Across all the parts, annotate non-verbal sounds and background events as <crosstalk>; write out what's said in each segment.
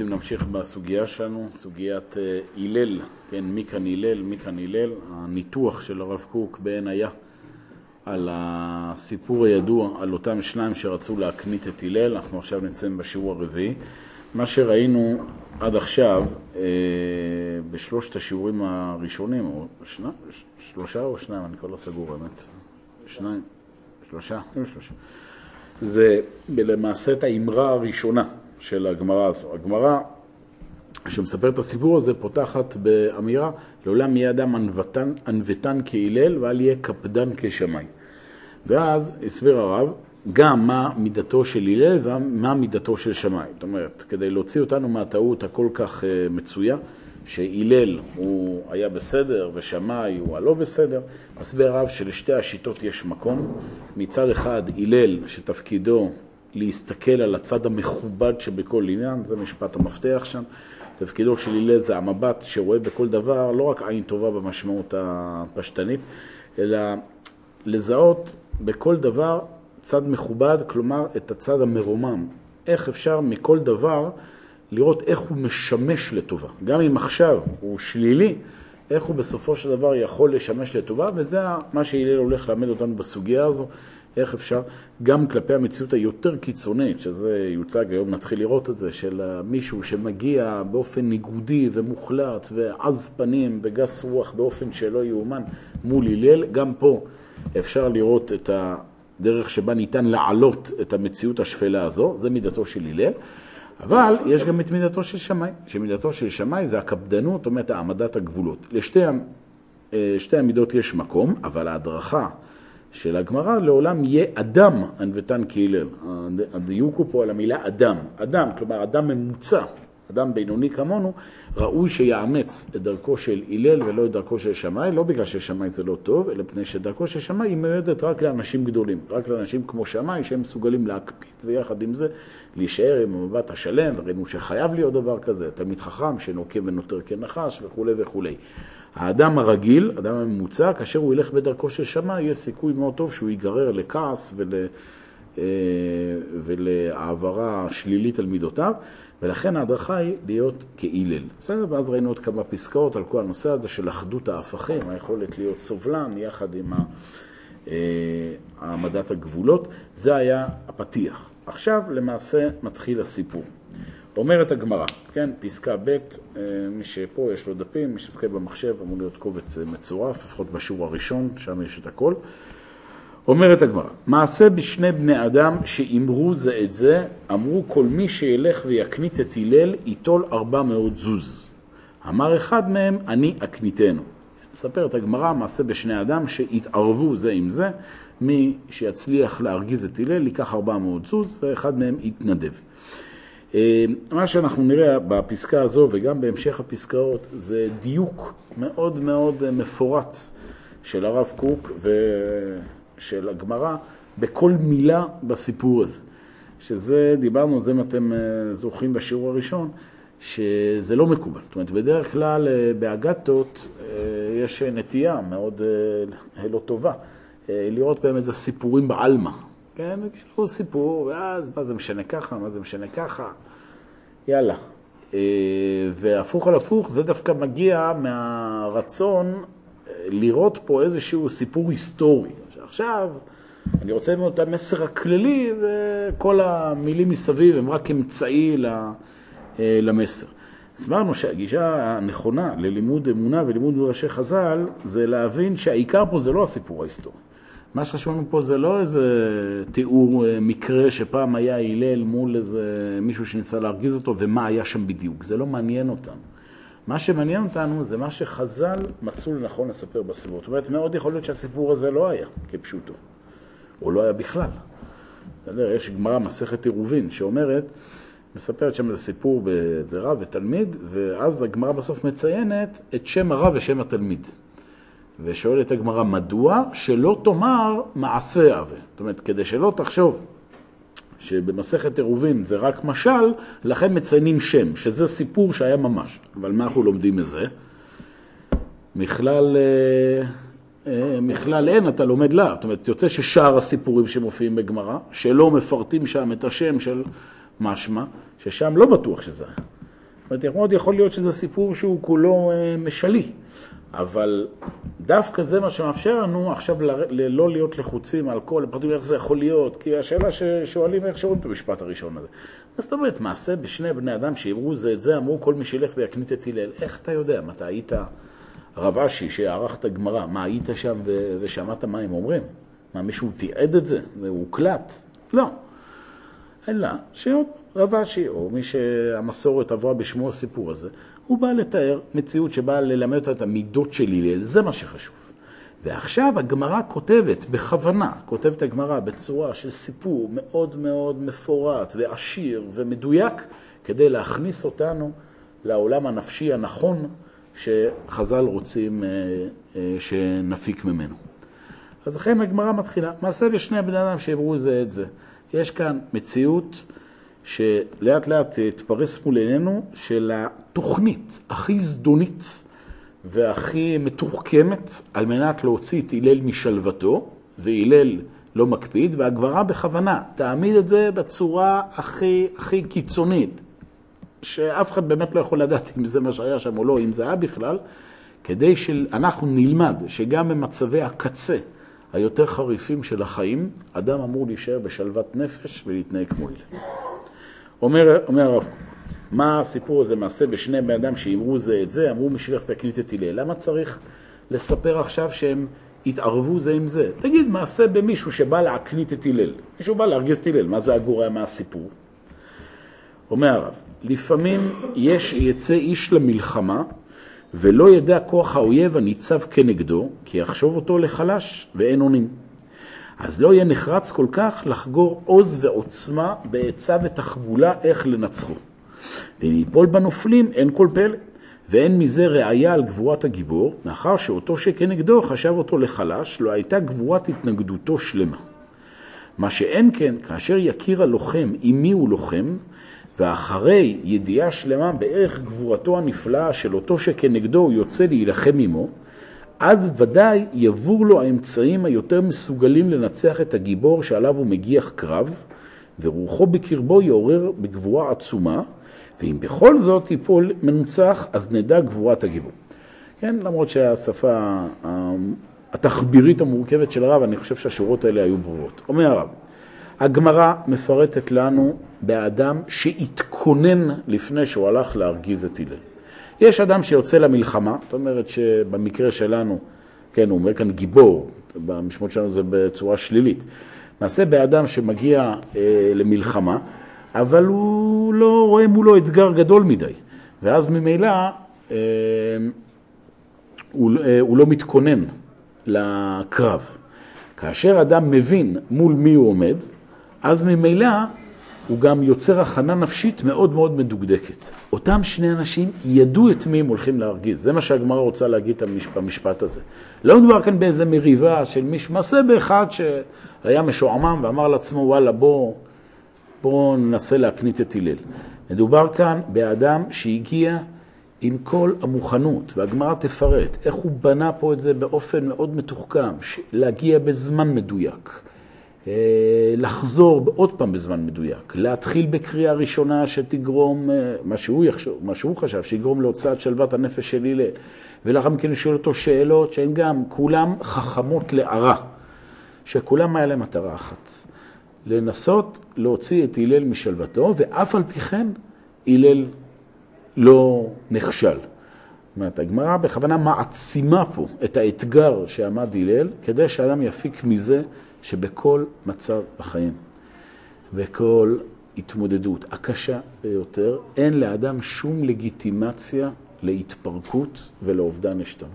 רוצים להמשיך בסוגיה שלנו, סוגיית אה, הלל, כן, מי כאן הלל, מי כאן הלל, הניתוח של הרב קוק בעין היה על הסיפור הידוע על אותם שניים שרצו להקנית את הלל, אנחנו עכשיו נמצאים בשיעור הרביעי. מה שראינו עד עכשיו אה, בשלושת השיעורים הראשונים, או שני, שלושה או שניים, אני כבר לא סגור האמת, שניים, שלושה, שלושה. זה למעשה את האמרה הראשונה של הגמרא הזו. הגמרא שמספרת את הסיפור הזה פותחת באמירה לעולם יהיה אדם ענוותן, ענוותן כהלל ואל יהיה קפדן כשמאי. ואז הסביר הרב גם מה מידתו של הלל ומה מידתו של שמאי. זאת אומרת, כדי להוציא אותנו מהטעות הכל כך אה, מצויה, שהלל הוא היה בסדר ושמאי הוא הלא בסדר, מסביר הרב שלשתי השיטות יש מקום. מצד אחד הלל שתפקידו להסתכל על הצד המכובד שבכל עניין, זה משפט המפתח שם. תפקידו של הלל זה המבט שרואה בכל דבר לא רק עין טובה במשמעות הפשטנית, אלא לזהות בכל דבר צד מכובד, כלומר את הצד המרומם. איך אפשר מכל דבר לראות איך הוא משמש לטובה. גם אם עכשיו הוא שלילי, איך הוא בסופו של דבר יכול לשמש לטובה, וזה מה שהלל הולך ללמד אותנו בסוגיה הזו, איך אפשר, גם כלפי המציאות היותר קיצונית, שזה יוצג היום, נתחיל לראות את זה, של מישהו שמגיע באופן ניגודי ומוחלט ועז פנים וגס רוח באופן שלא יאומן מול הלל, גם פה אפשר לראות את הדרך שבה ניתן לעלות את המציאות השפלה הזו, זה מידתו של הלל. אבל יש גם את מידתו של שמאי, שמידתו של שמאי זה הקפדנות, זאת אומרת העמדת הגבולות. לשתי אה, שתי המידות יש מקום, אבל ההדרכה של הגמרא לעולם יהיה אדם ענוותן כהלל. הדיוק הוא פה על המילה אדם. אדם, כלומר אדם ממוצע, אדם בינוני כמונו, ראוי שיאמץ את דרכו של הלל ולא את דרכו של שמאי, לא בגלל ששמאי זה לא טוב, אלא מפני שדרכו של שמאי היא מיועדת רק לאנשים גדולים, רק לאנשים כמו שמאי שהם מסוגלים להקפיד ויחד עם זה להישאר עם המבט השלם, וראינו שחייב להיות דבר כזה, תלמיד חכם שנוקם ונותר כנחש וכולי וכולי. האדם הרגיל, האדם הממוצע, כאשר הוא ילך בדרכו של שמאי, יש סיכוי מאוד טוב שהוא ייגרר לכעס ול... אה, ולהעברה שלילית על מידותיו. ולכן ההדרכה היא להיות כהילל. בסדר? ואז ראינו עוד כמה פסקאות על כל הנושא הזה של אחדות ההפכים, היכולת להיות סובלן יחד עם אה, העמדת הגבולות. זה היה הפתיח. עכשיו למעשה מתחיל הסיפור. אומרת הגמרא, כן, פסקה ב', אה, מי שפה יש לו דפים, מי שמסתכל במחשב אמור להיות קובץ אה, מצורף, לפחות בשיעור הראשון, שם יש את הכל. אומרת הגמרא, מעשה בשני בני אדם שאימרו זה את זה, אמרו כל מי שילך ויקנית את הלל, ייטול ארבע מאות זוז. אמר אחד מהם, אני אקניתנו. מספרת הגמרא, מעשה בשני אדם שהתערבו זה עם זה, מי שיצליח להרגיז את הלל ייקח ארבע מאות זוז, ואחד מהם יתנדב. אה, מה שאנחנו נראה בפסקה הזו וגם בהמשך הפסקאות זה דיוק מאוד מאוד מפורט של הרב קוק ו... של הגמרא בכל מילה בסיפור הזה. שזה, דיברנו על זה אם אתם אה, זוכרים בשיעור הראשון, שזה לא מקובל. זאת אומרת, בדרך כלל אה, באגתות יש נטייה מאוד לא טובה, לראות בהם איזה סיפורים בעלמא. כן, כאילו סיפור, ואז מה זה משנה ככה, מה זה משנה ככה, יאללה. והפוך על הפוך, זה דווקא מגיע מהרצון לראות פה איזשהו סיפור היסטורי. עכשיו, אני רוצה ללמוד את המסר הכללי, וכל המילים מסביב הם רק אמצעי אה, למסר. הסברנו שהגישה הנכונה ללימוד אמונה ולימוד ראשי חז"ל, זה להבין שהעיקר פה זה לא הסיפור ההיסטורי. מה שחשוב לנו פה זה לא איזה תיאור אה, מקרה שפעם היה הלל מול איזה מישהו שניסה להרגיז אותו ומה היה שם בדיוק. זה לא מעניין אותנו. מה שמעניין אותנו זה מה שחז"ל מצאו לנכון לספר בסיפור. זאת אומרת, מאוד יכול להיות שהסיפור הזה לא היה כפשוטו, או לא היה בכלל. בסדר? יש גמרא, מסכת עירובין, שאומרת, מספרת שם איזה סיפור באיזה רב ותלמיד, ואז הגמרא בסוף מציינת את שם הרב ושם התלמיד. ושואלת הגמרא, מדוע שלא תאמר מעשה עוול? זאת אומרת, כדי שלא תחשוב שבמסכת עירובין זה רק משל, לכן מציינים שם, שזה סיפור שהיה ממש. אבל מה אנחנו לומדים מזה? מכלל, אה, אה, מכלל אין, אתה לומד לה. זאת אומרת, יוצא ששאר הסיפורים שמופיעים בגמרא, שלא מפרטים שם את השם של משמע, ששם לא בטוח שזה היה. זאת אומרת, מאוד יכול להיות שזה סיפור שהוא כולו אה, משלי, אבל דווקא זה מה שמאפשר לנו עכשיו לא להיות לחוצים על כל הפרטים, איך זה יכול להיות, כי השאלה ששואלים איך שואלים את המשפט הראשון הזה. מה זאת אומרת, מעשה בשני בני אדם שיראו זה את זה, אמרו כל מי שילך ויקנית את הלל. איך אתה יודע? מה, אתה היית הרב אשי שערך את הגמרא, מה, היית שם ושמעת מה הם אומרים? מה, מישהו תיעד את זה? זה הוקלט? לא. אלא שעוד רב אשי, או מי שהמסורת עברה בשמו הסיפור הזה, הוא בא לתאר מציאות שבאה ללמד אותה את המידות של הלל, זה מה שחשוב. ועכשיו הגמרא כותבת, בכוונה, כותבת הגמרא בצורה של סיפור מאוד מאוד מפורט ועשיר ומדויק, כדי להכניס אותנו לעולם הנפשי הנכון שחז"ל רוצים אה, אה, שנפיק ממנו. אז לכן הגמרא מתחילה, מעשה בשני בני אדם שיברו זה את זה. יש כאן מציאות שלאט לאט תתפרס מול עינינו של התוכנית הכי זדונית והכי מתוחכמת על מנת להוציא את הלל משלוותו, והלל לא מקפיד, והגברה בכוונה תעמיד את זה בצורה הכי, הכי קיצונית, שאף אחד באמת לא יכול לדעת אם זה מה שהיה שם או לא, אם זה היה בכלל, כדי שאנחנו נלמד שגם במצבי הקצה היותר חריפים של החיים, אדם אמור להישאר בשלוות נפש ולהתנהג כמו הלל. אומר, אומר הרב, מה הסיפור הזה מעשה בשני בני אדם שאמרו זה את זה, אמרו משלך ויקנית את הלל. למה צריך לספר עכשיו שהם התערבו זה עם זה? תגיד, מעשה במישהו שבא להקנית את הלל. מישהו בא להרגיז את הלל, מה זה הגורע מהסיפור? אומר הרב, לפעמים יש, יצא איש למלחמה ולא ידע כוח האויב הניצב כנגדו, כי יחשוב אותו לחלש ואין אונים. אז לא יהיה נחרץ כל כך לחגור עוז ועוצמה בעצה ותחבולה איך לנצחו. ואם ייפול בנופלים אין כל פלא, ואין מזה ראיה על גבורת הגיבור, מאחר שאותו שכנגדו חשב אותו לחלש, לא הייתה גבורת התנגדותו שלמה. מה שאין כן, כאשר יכיר הלוחם עם מי הוא לוחם, ואחרי ידיעה שלמה בערך גבורתו הנפלאה של אותו שכנגדו הוא יוצא להילחם עמו, אז ודאי יבור לו האמצעים היותר מסוגלים לנצח את הגיבור שעליו הוא מגיח קרב, ורוחו בקרבו יעורר בגבורה עצומה, ואם בכל זאת ייפול מנוצח, אז נדע גבורת הגיבור. כן, למרות שהשפה התחבירית המורכבת של הרב, אני חושב שהשורות האלה היו ברורות. אומר הרב, הגמרא מפרטת לנו באדם שהתכונן לפני שהוא הלך להרגיז את הלל. יש אדם שיוצא למלחמה, זאת אומרת שבמקרה שלנו, כן, הוא אומר כאן גיבור, במשמעות שלנו זה בצורה שלילית. נעשה באדם שמגיע אה, למלחמה, אבל הוא לא רואה מולו אתגר גדול מדי, ואז ממילא אה, הוא, אה, הוא לא מתכונן לקרב. כאשר אדם מבין מול מי הוא עומד, אז ממילא הוא גם יוצר הכנה נפשית מאוד מאוד מדוקדקת. אותם שני אנשים ידעו את מי הם הולכים להרגיז. זה מה שהגמרא רוצה להגיד במשפט הזה. לא מדובר כאן באיזה מריבה של מישהו, מעשה באחד שהיה משועמם ואמר לעצמו, וואלה, בוא, בוא ננסה להקנית את הלל. מדובר כאן באדם שהגיע עם כל המוכנות, והגמרא תפרט איך הוא בנה פה את זה באופן מאוד מתוחכם, להגיע בזמן מדויק. אה, לחזור עוד פעם בזמן מדויק, להתחיל בקריאה ראשונה שתגרום, אה, מה שהוא, יחשוב, מה שהוא חשב, שיגרום להוצאת שלוות הנפש של הלל, ולאחר מכן לשאול אותו שאלות שהן גם כולן חכמות להרע, שכולם היה להם מטרה אחת, לנסות להוציא את הלל משלוותו, ואף על פי כן הלל לא נכשל. זאת אומרת, הגמרא בכוונה מעצימה פה את האתגר שעמד הלל, כדי שאדם יפיק מזה שבכל מצב בחיים, בכל התמודדות הקשה ביותר, אין לאדם שום לגיטימציה להתפרקות ולאובדן עשתונות.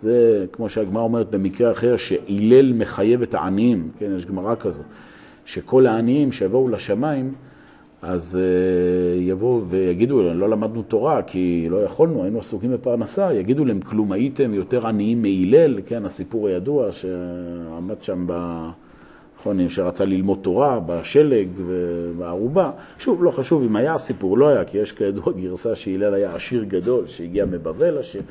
זה כמו שהגמרא אומרת במקרה אחר, שהילל מחייב את העניים, כן, יש גמרא כזו, שכל העניים שיבואו לשמיים, אז uh, יבואו ויגידו, לא למדנו תורה כי לא יכולנו, היינו עסוקים בפרנסה, יגידו להם, כלום הייתם יותר עניים מהלל, כן, הסיפור הידוע שעמד שם ב... נכון, שרצה ללמוד תורה בשלג ובערובה. שוב, לא חשוב אם היה סיפור, לא היה, כי יש כידוע גרסה שהלל היה עשיר גדול, שהגיע מבבל עשיר.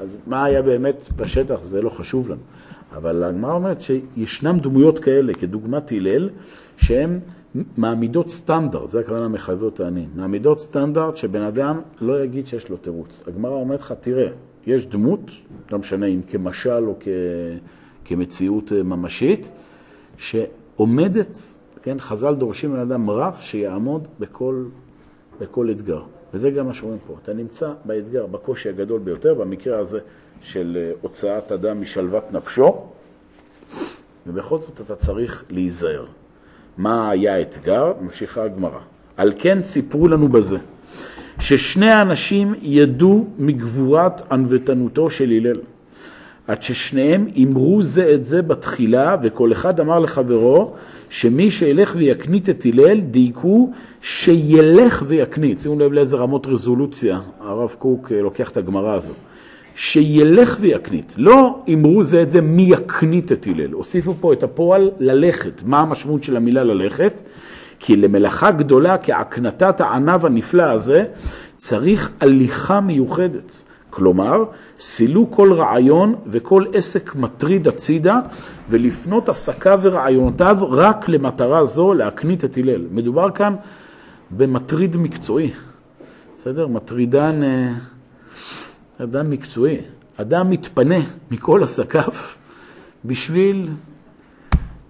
אז מה היה באמת בשטח, זה לא חשוב לנו. אבל הגמרא אומרת שישנם דמויות כאלה, כדוגמת הלל, שהם מעמידות סטנדרט, זה הכוונה מחייבות העניים, מעמידות סטנדרט שבן אדם לא יגיד שיש לו תירוץ. הגמרא אומרת לך, תראה, יש דמות, לא משנה אם כמשל או כ... כמציאות אה, ממשית, שעומדת, כן, חז"ל דורשים בן אדם רב שיעמוד בכל, בכל אתגר. וזה גם מה שאומרים פה. אתה נמצא באתגר, בקושי הגדול ביותר, במקרה הזה של אה, הוצאת אדם משלוות נפשו, ובכל זאת אתה צריך להיזהר. מה היה האתגר? ממשיכה הגמרא. על כן סיפרו לנו בזה, ששני האנשים ידעו מגבורת ענוותנותו של הלל, עד ששניהם אמרו זה את זה בתחילה, וכל אחד אמר לחברו, שמי שילך ויקנית את הלל, דייקו שילך ויקנית. שימו לב לאיזה רמות רזולוציה הרב קוק אה, לוקח את הגמרא הזו. שילך ויקנית. לא אמרו זה את זה מי יקנית את הלל. הוסיפו פה את הפועל ללכת. מה המשמעות של המילה ללכת? כי למלאכה גדולה כהקנתת הענב הנפלא הזה, צריך הליכה מיוחדת. כלומר, סילו כל רעיון וכל עסק מטריד הצידה, ולפנות עסקיו ורעיונותיו רק למטרה זו, להקנית את הלל. מדובר כאן במטריד מקצועי, בסדר? מטרידן... אדם מקצועי, אדם מתפנה מכל עסקיו בשביל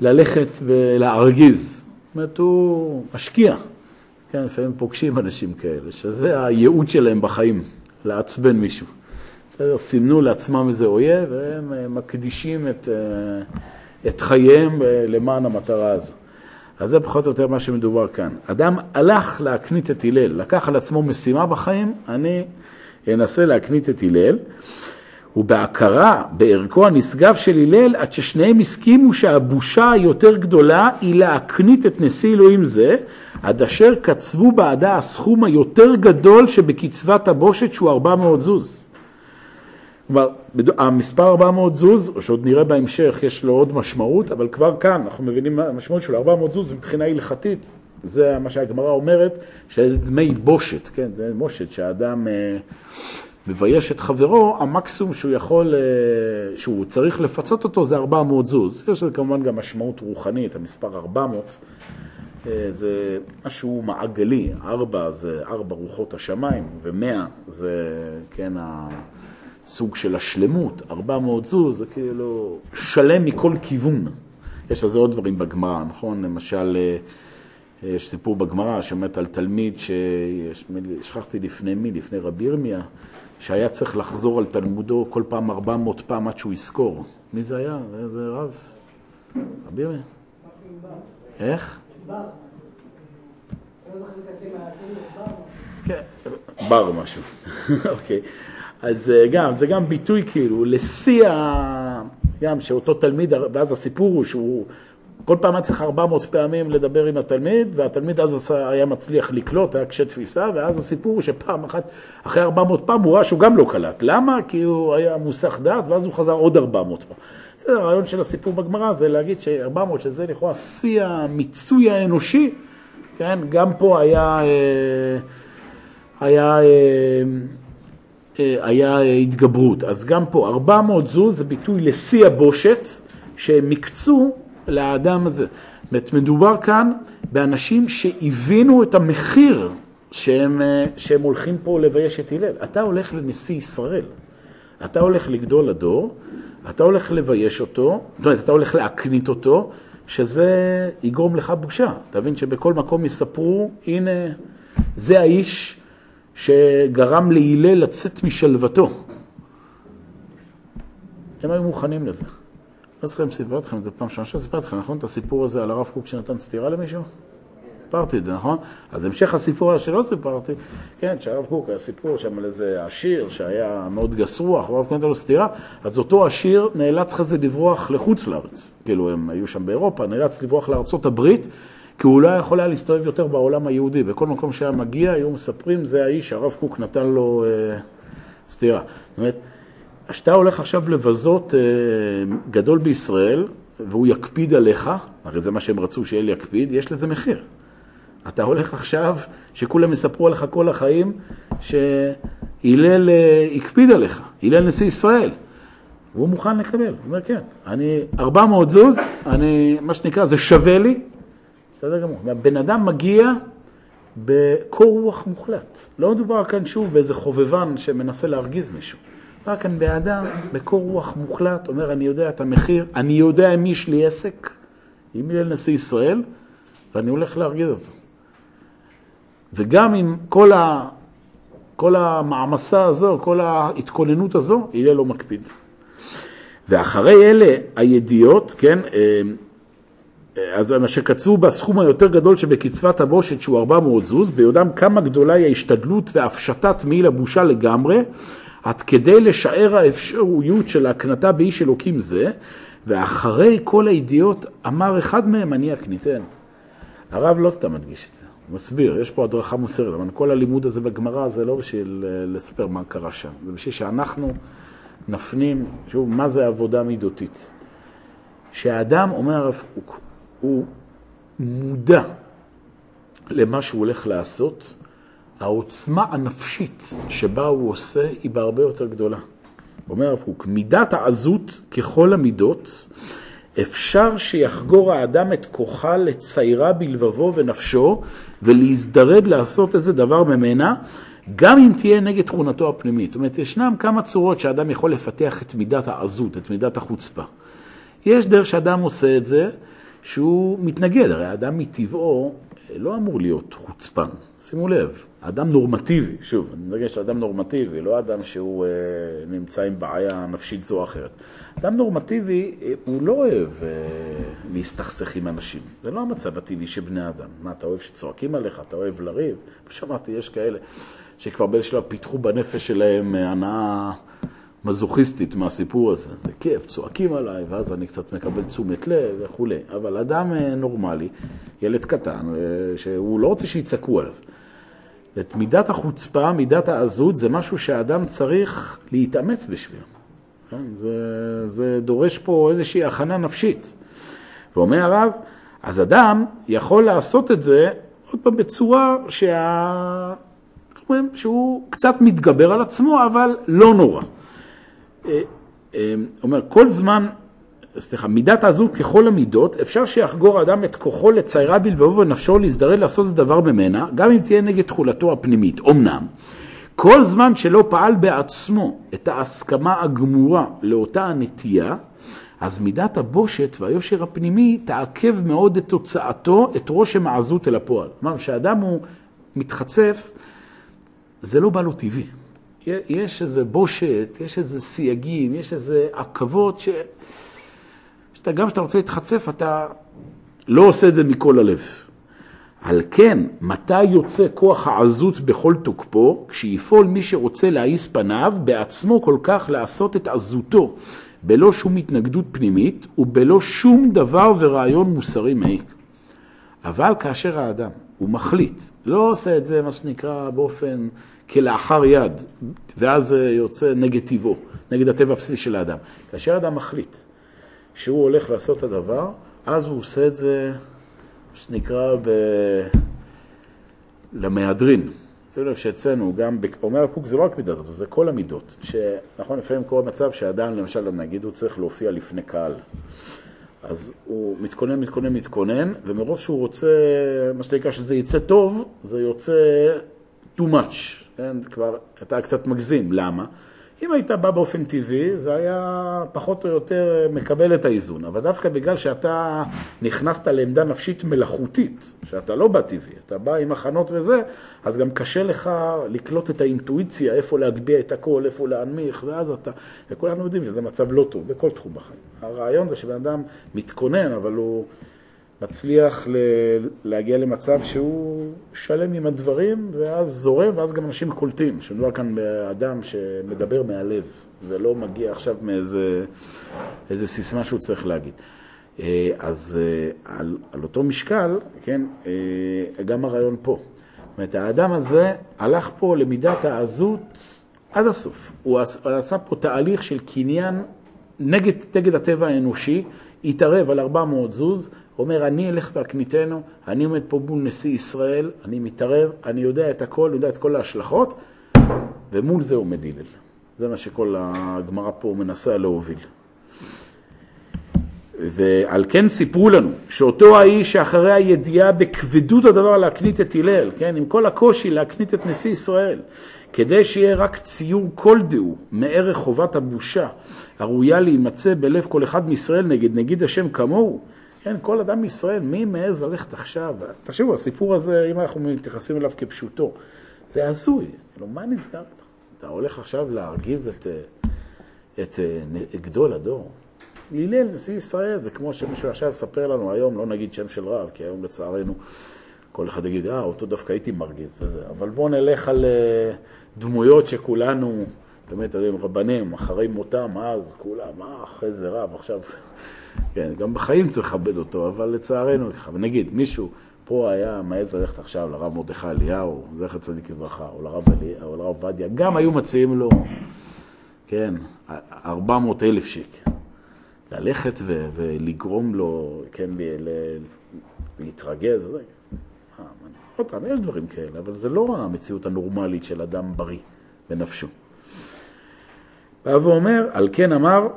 ללכת ולהרגיז. זאת אומרת, הוא משקיע. כן, לפעמים פוגשים אנשים כאלה, שזה הייעוד שלהם בחיים, לעצבן מישהו. בסדר, סימנו לעצמם איזה אויב, והם אה, מקדישים את, אה, את חייהם אה, למען המטרה הזו. אז זה פחות או יותר מה שמדובר כאן. אדם הלך להקנית את הלל, לקח על עצמו משימה בחיים, אני ינסה להקנית את הלל, ובהכרה בערכו הנשגב של הלל, עד ששניהם הסכימו שהבושה היותר גדולה היא להקנית את נשיא אלוהים זה, עד אשר קצבו בעדה הסכום היותר גדול שבקצבת הבושת שהוא 400 זוז. כלומר, המספר 400 זוז, או שעוד נראה בהמשך, יש לו עוד משמעות, אבל כבר כאן אנחנו מבינים מה המשמעות שלו, 400 זוז מבחינה הלכתית, זה מה שהגמרא אומרת, שזה דמי בושת, כן, זה בושת, שהאדם אה, מבייש את חברו, המקסימום שהוא יכול, אה, שהוא צריך לפצות אותו זה 400 זוז. יש לזה כמובן גם משמעות רוחנית, המספר 400 אה, זה משהו מעגלי, 4 זה 4 רוחות השמיים, ו-100 זה, כן, הסוג של השלמות, 400 זוז זה כאילו שלם מכל כיוון. יש לזה עוד דברים בגמרא, נכון? למשל... יש סיפור בגמרא שאומרת על תלמיד, ששכחתי לפני מי, לפני רבי ירמיה, שהיה צריך לחזור על תלמודו כל פעם 400 פעם עד שהוא יזכור. מי זה היה? זה רב? רבי ירמיה. איך? כן, בר משהו, <laughs> אוקיי. אז אה, גם, זה גם ביטוי כאילו לשיא ה... גם שאותו תלמיד, ואז הסיפור הוא שהוא כל פעם היה צריך 400 פעמים לדבר עם התלמיד, והתלמיד אז היה מצליח לקלוט, היה קשה תפיסה, ואז הסיפור הוא שפעם אחת, אחרי 400 פעם, הוא ראה שהוא גם לא קלט. למה? כי הוא היה מוסך דעת, ואז הוא חזר עוד 400 פעם. זה הרעיון של הסיפור בגמרא, זה להגיד ש-400, שזה לכאורה שיא המיצוי האנושי, כן? גם פה היה, אה, היה, אה, היה התגברות. אז גם פה, 400 זו זה ביטוי לשיא הבושת, שהם מקצו לאדם הזה. זאת מדובר כאן באנשים שהבינו את המחיר שהם, אה, שהם הולכים פה לבייש את הלל. אתה הולך לנשיא ישראל, אתה הולך לגדול הדור, אתה הולך לבייש אותו, זאת אומרת, אתה הולך להקנית אותו, שזה יגרום לך בושה. תבין שבכל מקום יספרו, הנה, זה האיש שגרם להלל לצאת משלוותו. הם היו מוכנים לזה. לא זוכר אם סיפרתי לכם את זה פעם שנה, סיפרתי לכם, נכון? את הסיפור הזה על הרב קוק שנתן סטירה למישהו? סיפרתי את זה, נכון? אז המשך הסיפור שלא סיפרתי, כן, שהרב קוק היה סיפור שם על איזה עשיר שהיה מאוד גס רוח, והרב קוק נתן לו סטירה, אז אותו עשיר נאלץ אחרי לברוח לחוץ לארץ. כאילו, הם היו שם באירופה, נאלץ לברוח לארצות הברית, כי הוא לא יכול היה להסתובב יותר בעולם היהודי. בכל מקום שהיה מגיע, היו מספרים, זה האיש שהרב קוק נתן לו אה, סטירה. זאת אומרת, כשאתה הולך עכשיו לבזות אה, גדול בישראל, והוא יקפיד עליך, הרי זה מה שהם רצו שאל יקפיד, יש לזה מחיר. אתה הולך עכשיו, שכולם יספרו עליך כל החיים, שהלל אה, הקפיד עליך, הלל נשיא ישראל. והוא מוכן לקבל, הוא אומר כן, אני 400 זוז, אני, מה שנקרא, זה שווה לי, בסדר גמור. הבן אדם מגיע בקור רוח מוחלט. לא מדובר כאן שוב באיזה חובבן שמנסה להרגיז מישהו. מדובר כאן באדם בקור רוח מוחלט, אומר, אני יודע את המחיר, אני יודע עם מי יש לי עסק, עם מי לנשיא ישראל, ואני הולך להרגיז אותו. וגם עם כל, ה, כל המעמסה הזו, כל ההתכוננות הזו, יהיה לו מקפיד. ואחרי אלה הידיעות, כן, אה, אז מה שקצבו בסכום היותר גדול שבקצבת הבושת שהוא 400 זוז, ביודעם כמה גדולה היא ההשתדלות והפשטת מעיל הבושה לגמרי, עד כדי לשער האפשרויות של הקנתה באיש אלוקים זה, ואחרי כל הידיעות אמר אחד מהם, אני אקניתן. הרב לא סתם מדגיש את זה, הוא מסביר, יש פה הדרכה מוסרית, אבל כל הלימוד הזה בגמרא זה לא בשביל אה, לספר מה קרה שם, זה בשביל שאנחנו נפנים, שוב, מה זה עבודה מידותית. שהאדם, אומר הרב קוק, הוא מודע למה שהוא הולך לעשות, העוצמה הנפשית שבה הוא עושה היא בהרבה יותר גדולה. אומר הרב קוק, מידת העזות ככל המידות, אפשר שיחגור האדם את כוחה לציירה בלבבו ונפשו ולהזדרד לעשות איזה דבר ממנה, גם אם תהיה נגד תכונתו הפנימית. זאת אומרת, ישנם כמה צורות שאדם יכול לפתח את מידת העזות, את מידת החוצפה. יש דרך שאדם עושה את זה, שהוא מתנגד, הרי האדם מטבעו לא אמור להיות חוצפן, שימו לב, אדם נורמטיבי, שוב, אני מדגש אדם נורמטיבי, לא אדם שהוא אה, נמצא עם בעיה נפשית זו או אחרת. אדם נורמטיבי, אה, הוא לא אוהב אה, להסתכסך עם אנשים, זה לא המצב הטבעי של בני אדם. מה, אתה אוהב שצועקים עליך, אתה אוהב לריב? כמו שאמרתי, יש כאלה שכבר באיזשהו שלב פיתחו בנפש שלהם אה, הנאה... מזוכיסטית מהסיפור הזה. זה כיף, צועקים עליי, ואז אני קצת מקבל תשומת לב וכולי. אבל אדם אה, נורמלי, ילד קטן, אה, שהוא לא רוצה שיצעקו עליו. את מידת החוצפה, מידת העזות, זה משהו שהאדם צריך להתאמץ בשבילו. כן? זה, זה דורש פה איזושהי הכנה נפשית. ואומר הרב, אז אדם יכול לעשות את זה, עוד פעם, בצורה שה... שהוא קצת מתגבר על עצמו, אבל לא נורא. אה, אה, אומר, כל זמן, סליחה, מידת הזו ככל המידות, אפשר שיחגור האדם את כוחו לציירה בלבבו ונפשו להזדרז לעשות איזה דבר ממנה, גם אם תהיה נגד תכולתו הפנימית. אמנם, כל זמן שלא פעל בעצמו את ההסכמה הגמורה לאותה הנטייה, אז מידת הבושת והיושר הפנימי תעכב מאוד את תוצאתו, את רושם העזות אל הפועל. כלומר, כשאדם הוא מתחצף, זה לא בא לו טבעי. יש איזה בושת, יש איזה סייגים, יש איזה עכבות, ש... שאתה, גם כשאתה רוצה להתחצף, אתה לא עושה את זה מכל הלב. על כן, מתי יוצא כוח העזות בכל תוקפו? כשיפעול מי שרוצה להעיס פניו, בעצמו כל כך לעשות את עזותו, בלא שום התנגדות פנימית, ובלא שום דבר ורעיון מוסרי מעיק. אבל כאשר האדם, הוא מחליט, לא עושה את זה, מה שנקרא, באופן... כלאחר יד, ואז יוצא נגד טבעו, נגד הטבע הבסיסי של האדם. כאשר אדם מחליט שהוא הולך לעשות את הדבר, אז הוא עושה את זה, מה שנקרא, ב... למהדרין. שימו לב שאצלנו גם, אומר הקוק זה לא רק מידת זה כל המידות. שנכון, לפעמים קורה מצב שאדם, למשל, נגיד, הוא צריך להופיע לפני קהל. אז הוא מתכונן, מתכונן, מתכונן, ומרוב שהוא רוצה, מה שנקרא, שזה יצא טוב, זה יוצא too much. כן, כבר אתה קצת מגזים. למה? אם היית בא באופן טבעי, זה היה פחות או יותר מקבל את האיזון. אבל דווקא בגלל שאתה נכנסת לעמדה נפשית מלאכותית, שאתה לא בא טבעי, אתה בא עם הכנות וזה, אז גם קשה לך לקלוט את האינטואיציה, איפה להגביה את הכל, איפה להנמיך, ואז אתה... וכולנו יודעים שזה מצב לא טוב בכל תחום בחיים. הרעיון זה שבן אדם מתכונן, אבל הוא... מצליח ל- להגיע למצב שהוא שלם עם הדברים, ואז זורם, ואז גם אנשים קולטים, שמדובר כאן באדם שמדבר מהלב, ולא מגיע עכשיו מאיזה איזה סיסמה שהוא צריך להגיד. אה, אז אה, על, על אותו משקל, כן, אה, גם הרעיון פה. זאת אומרת, האדם הזה הלך פה למידת העזות עד הסוף. הוא עשה פה תהליך של קניין נגד, נגד הטבע האנושי, התערב על 400 זוז, אומר, אני אלך ואקניתנו, אני עומד פה מול נשיא ישראל, אני מתערב, אני יודע את הכל, יודע את כל ההשלכות, ומול זה עומד הלל. זה מה שכל הגמרא פה מנסה להוביל. ועל כן סיפרו לנו שאותו האיש שאחרי הידיעה בכבדות הדבר להקנית את הלל, כן, עם כל הקושי להקנית את נשיא ישראל, כדי שיהיה רק ציור כל דהו מערך חובת הבושה הראויה להימצא בלב כל אחד מישראל נגד נגיד השם כמוהו, כן, כל אדם מישראל, מי מעז ללכת עכשיו? תחשבו, הסיפור הזה, אם אנחנו מתייחסים אליו כפשוטו, זה הזוי. כאילו, מה נסגר? אתה הולך עכשיו להרגיז את, את, את גדול הדור. הלל, נשיא ישראל, זה כמו שמישהו עכשיו יספר לנו היום, לא נגיד שם של רב, כי היום לצערנו כל אחד יגיד, אה, אותו דווקא הייתי מרגיז וזה. אבל בואו נלך על אה, דמויות שכולנו, באמת, רבנים, אחרי מותם, אז כולם, אה, אחרי זה רב, עכשיו... כן, גם בחיים צריך לכבד אותו, אבל לצערנו ככה. ונגיד, מישהו פה היה מעז ללכת עכשיו לרב מרדכי אליהו, זכר צדיק לברכה, או לרב, עובדיה, גם היו מציעים לו, כן, 400 אלף שקל. ללכת ו- ולגרום לו, כן, ל- ל- להתרגז וזה. אה, עוד פעם, יש דברים כאלה, אבל זה לא המציאות הנורמלית של אדם בריא בנפשו. בא ואומר, על כן אמר,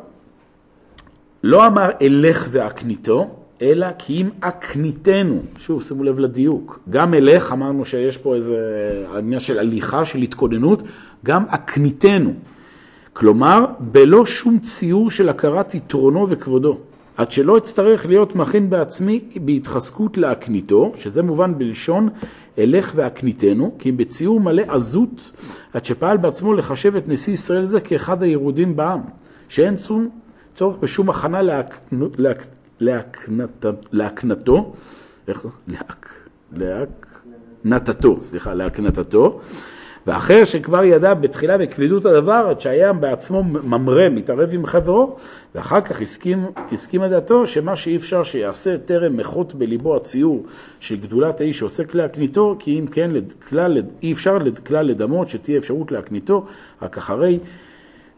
לא אמר אלך ואקניתו, אלא כי אם אקניתנו, שוב, שימו לב לדיוק, גם אלך, אמרנו שיש פה איזה עניין של הליכה, של התכוננות, גם אקניתנו. כלומר, בלא שום ציור של הכרת יתרונו וכבודו. עד שלא אצטרך להיות מכין בעצמי בהתחזקות להקניתו, שזה מובן בלשון אלך והקניתנו, כי אם בציור מלא עזות, עד שפעל בעצמו לחשב את נשיא ישראל זה כאחד הירודים בעם, שאין צום צורך בשום הכנה להקנתו, איך זה? להקנתתו, סליחה, להקנתתו, ואחר שכבר ידע בתחילה בכבדות הדבר, עד שהיה בעצמו ממרא, מתערב עם חברו, ואחר כך הסכים, הסכים הדעתו שמה שאי אפשר שיעשה טרם מחות בליבו הציור של גדולת האיש שעוסק להקניתו, כי אם כן כלל, אי אפשר כלל לדמות שתהיה אפשרות להקניתו, רק אחרי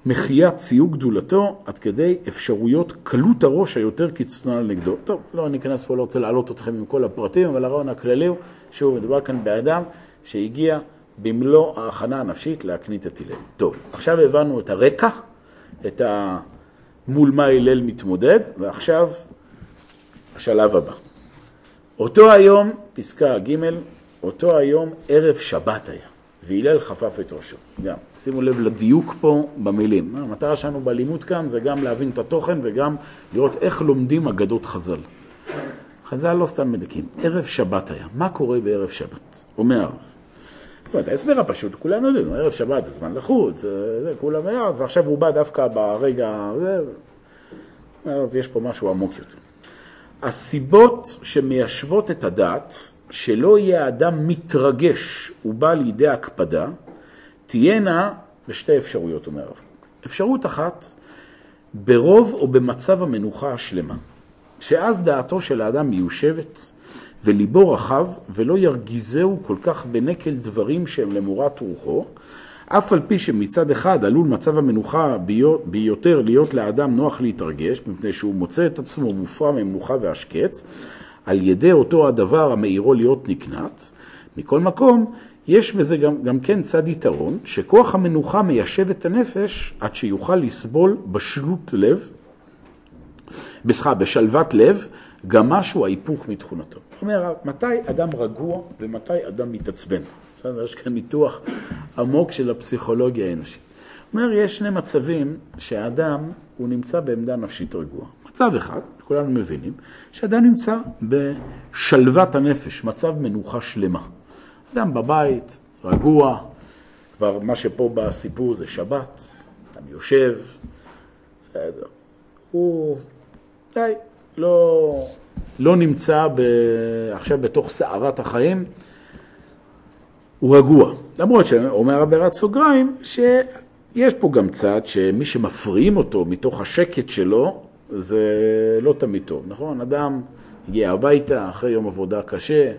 מחיית ציוג גדולתו עד כדי אפשרויות קלות הראש היותר קיצונה נגדו. טוב, לא ניכנס פה, לא רוצה להעלות אתכם עם כל הפרטים, אבל הרעיון הכללי הוא, שוב, מדובר כאן באדם שהגיע במלוא ההכנה הנפשית להקנית את הלל. טוב, עכשיו הבנו את הרקע, את ה... מול מה הלל מתמודד, ועכשיו השלב הבא. אותו היום, פסקה ג', אותו היום ערב שבת היה. והלל חפף את ראשו, גם. שימו לב לדיוק פה במילים. המטרה שלנו בלימוד כאן זה גם להבין את התוכן וגם לראות איך לומדים אגדות חז"ל. חז"ל לא סתם מדקים. ערב שבת היה. מה קורה בערב שבת? אומר הרב. לא יודע, ההסבר הפשוט, כולנו יודעים, ערב שבת זה זמן לחוץ, זה, כולם היה, ועכשיו הוא בא דווקא ברגע, זה, יש פה משהו עמוק יותר. הסיבות שמיישבות את הדת שלא יהיה האדם מתרגש ובא לידי הקפדה, תהיינה בשתי אפשרויות, אומר הרב. אפשרות אחת, ברוב או במצב המנוחה השלמה, שאז דעתו של האדם מיושבת וליבו רחב ולא ירגיזהו כל כך בנקל דברים שהם למורת רוחו, אף על פי שמצד אחד עלול מצב המנוחה ביותר להיות לאדם נוח להתרגש, מפני שהוא מוצא את עצמו מופרע ממנוחה והשקט, על ידי אותו הדבר המאירו להיות נקנט. מכל מקום, יש בזה גם, גם כן צד יתרון, שכוח המנוחה מיישב את הנפש עד שיוכל לסבול בשלות לב, בסליחה, בשלוות לב, גם משהו ההיפוך מתכונתו. זאת אומרת, מתי אדם רגוע ומתי אדם מתעצבן? בסדר, יש כאן ניתוח עמוק של הפסיכולוגיה האנושית. זאת אומרת, יש שני מצבים שהאדם, הוא נמצא בעמדה נפשית רגועה. מצב אחד, כולנו מבינים, שאדם נמצא בשלוות הנפש, מצב מנוחה שלמה. אדם בבית, רגוע, כבר מה שפה בסיפור זה שבת, אדם יושב, בסדר. הוא די, לא, לא נמצא ב, עכשיו בתוך סערת החיים, הוא רגוע. למרות שאומר הבערת סוגריים, שיש פה גם צד שמי שמפריעים אותו מתוך השקט שלו, זה לא תמיד טוב, נכון? אדם הגיע הביתה אחרי יום עבודה קשה,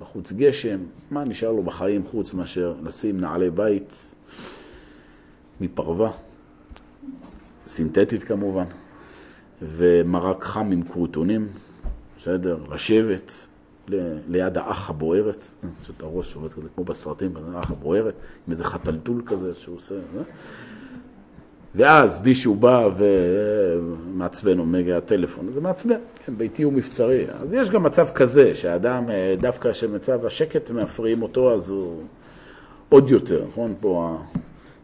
בחוץ גשם, מה נשאר לו בחיים חוץ מאשר לשים נעלי בית מפרווה, סינתטית כמובן, ומרק חם עם קרוטונים, בסדר? לשבת ליד האח הבוערת, פשוט הראש עובד כזה כמו בסרטים, האח הבוערת, עם איזה חתלתול כזה שהוא עושה, ואז מישהו בא ומעצבן או מגיע הטלפון, זה מעצבן, כן, ביתי ומבצרי. אז יש גם מצב כזה, שהאדם, אה, דווקא שמצב השקט מפריעים אותו, אז הוא עוד יותר, נכון? פה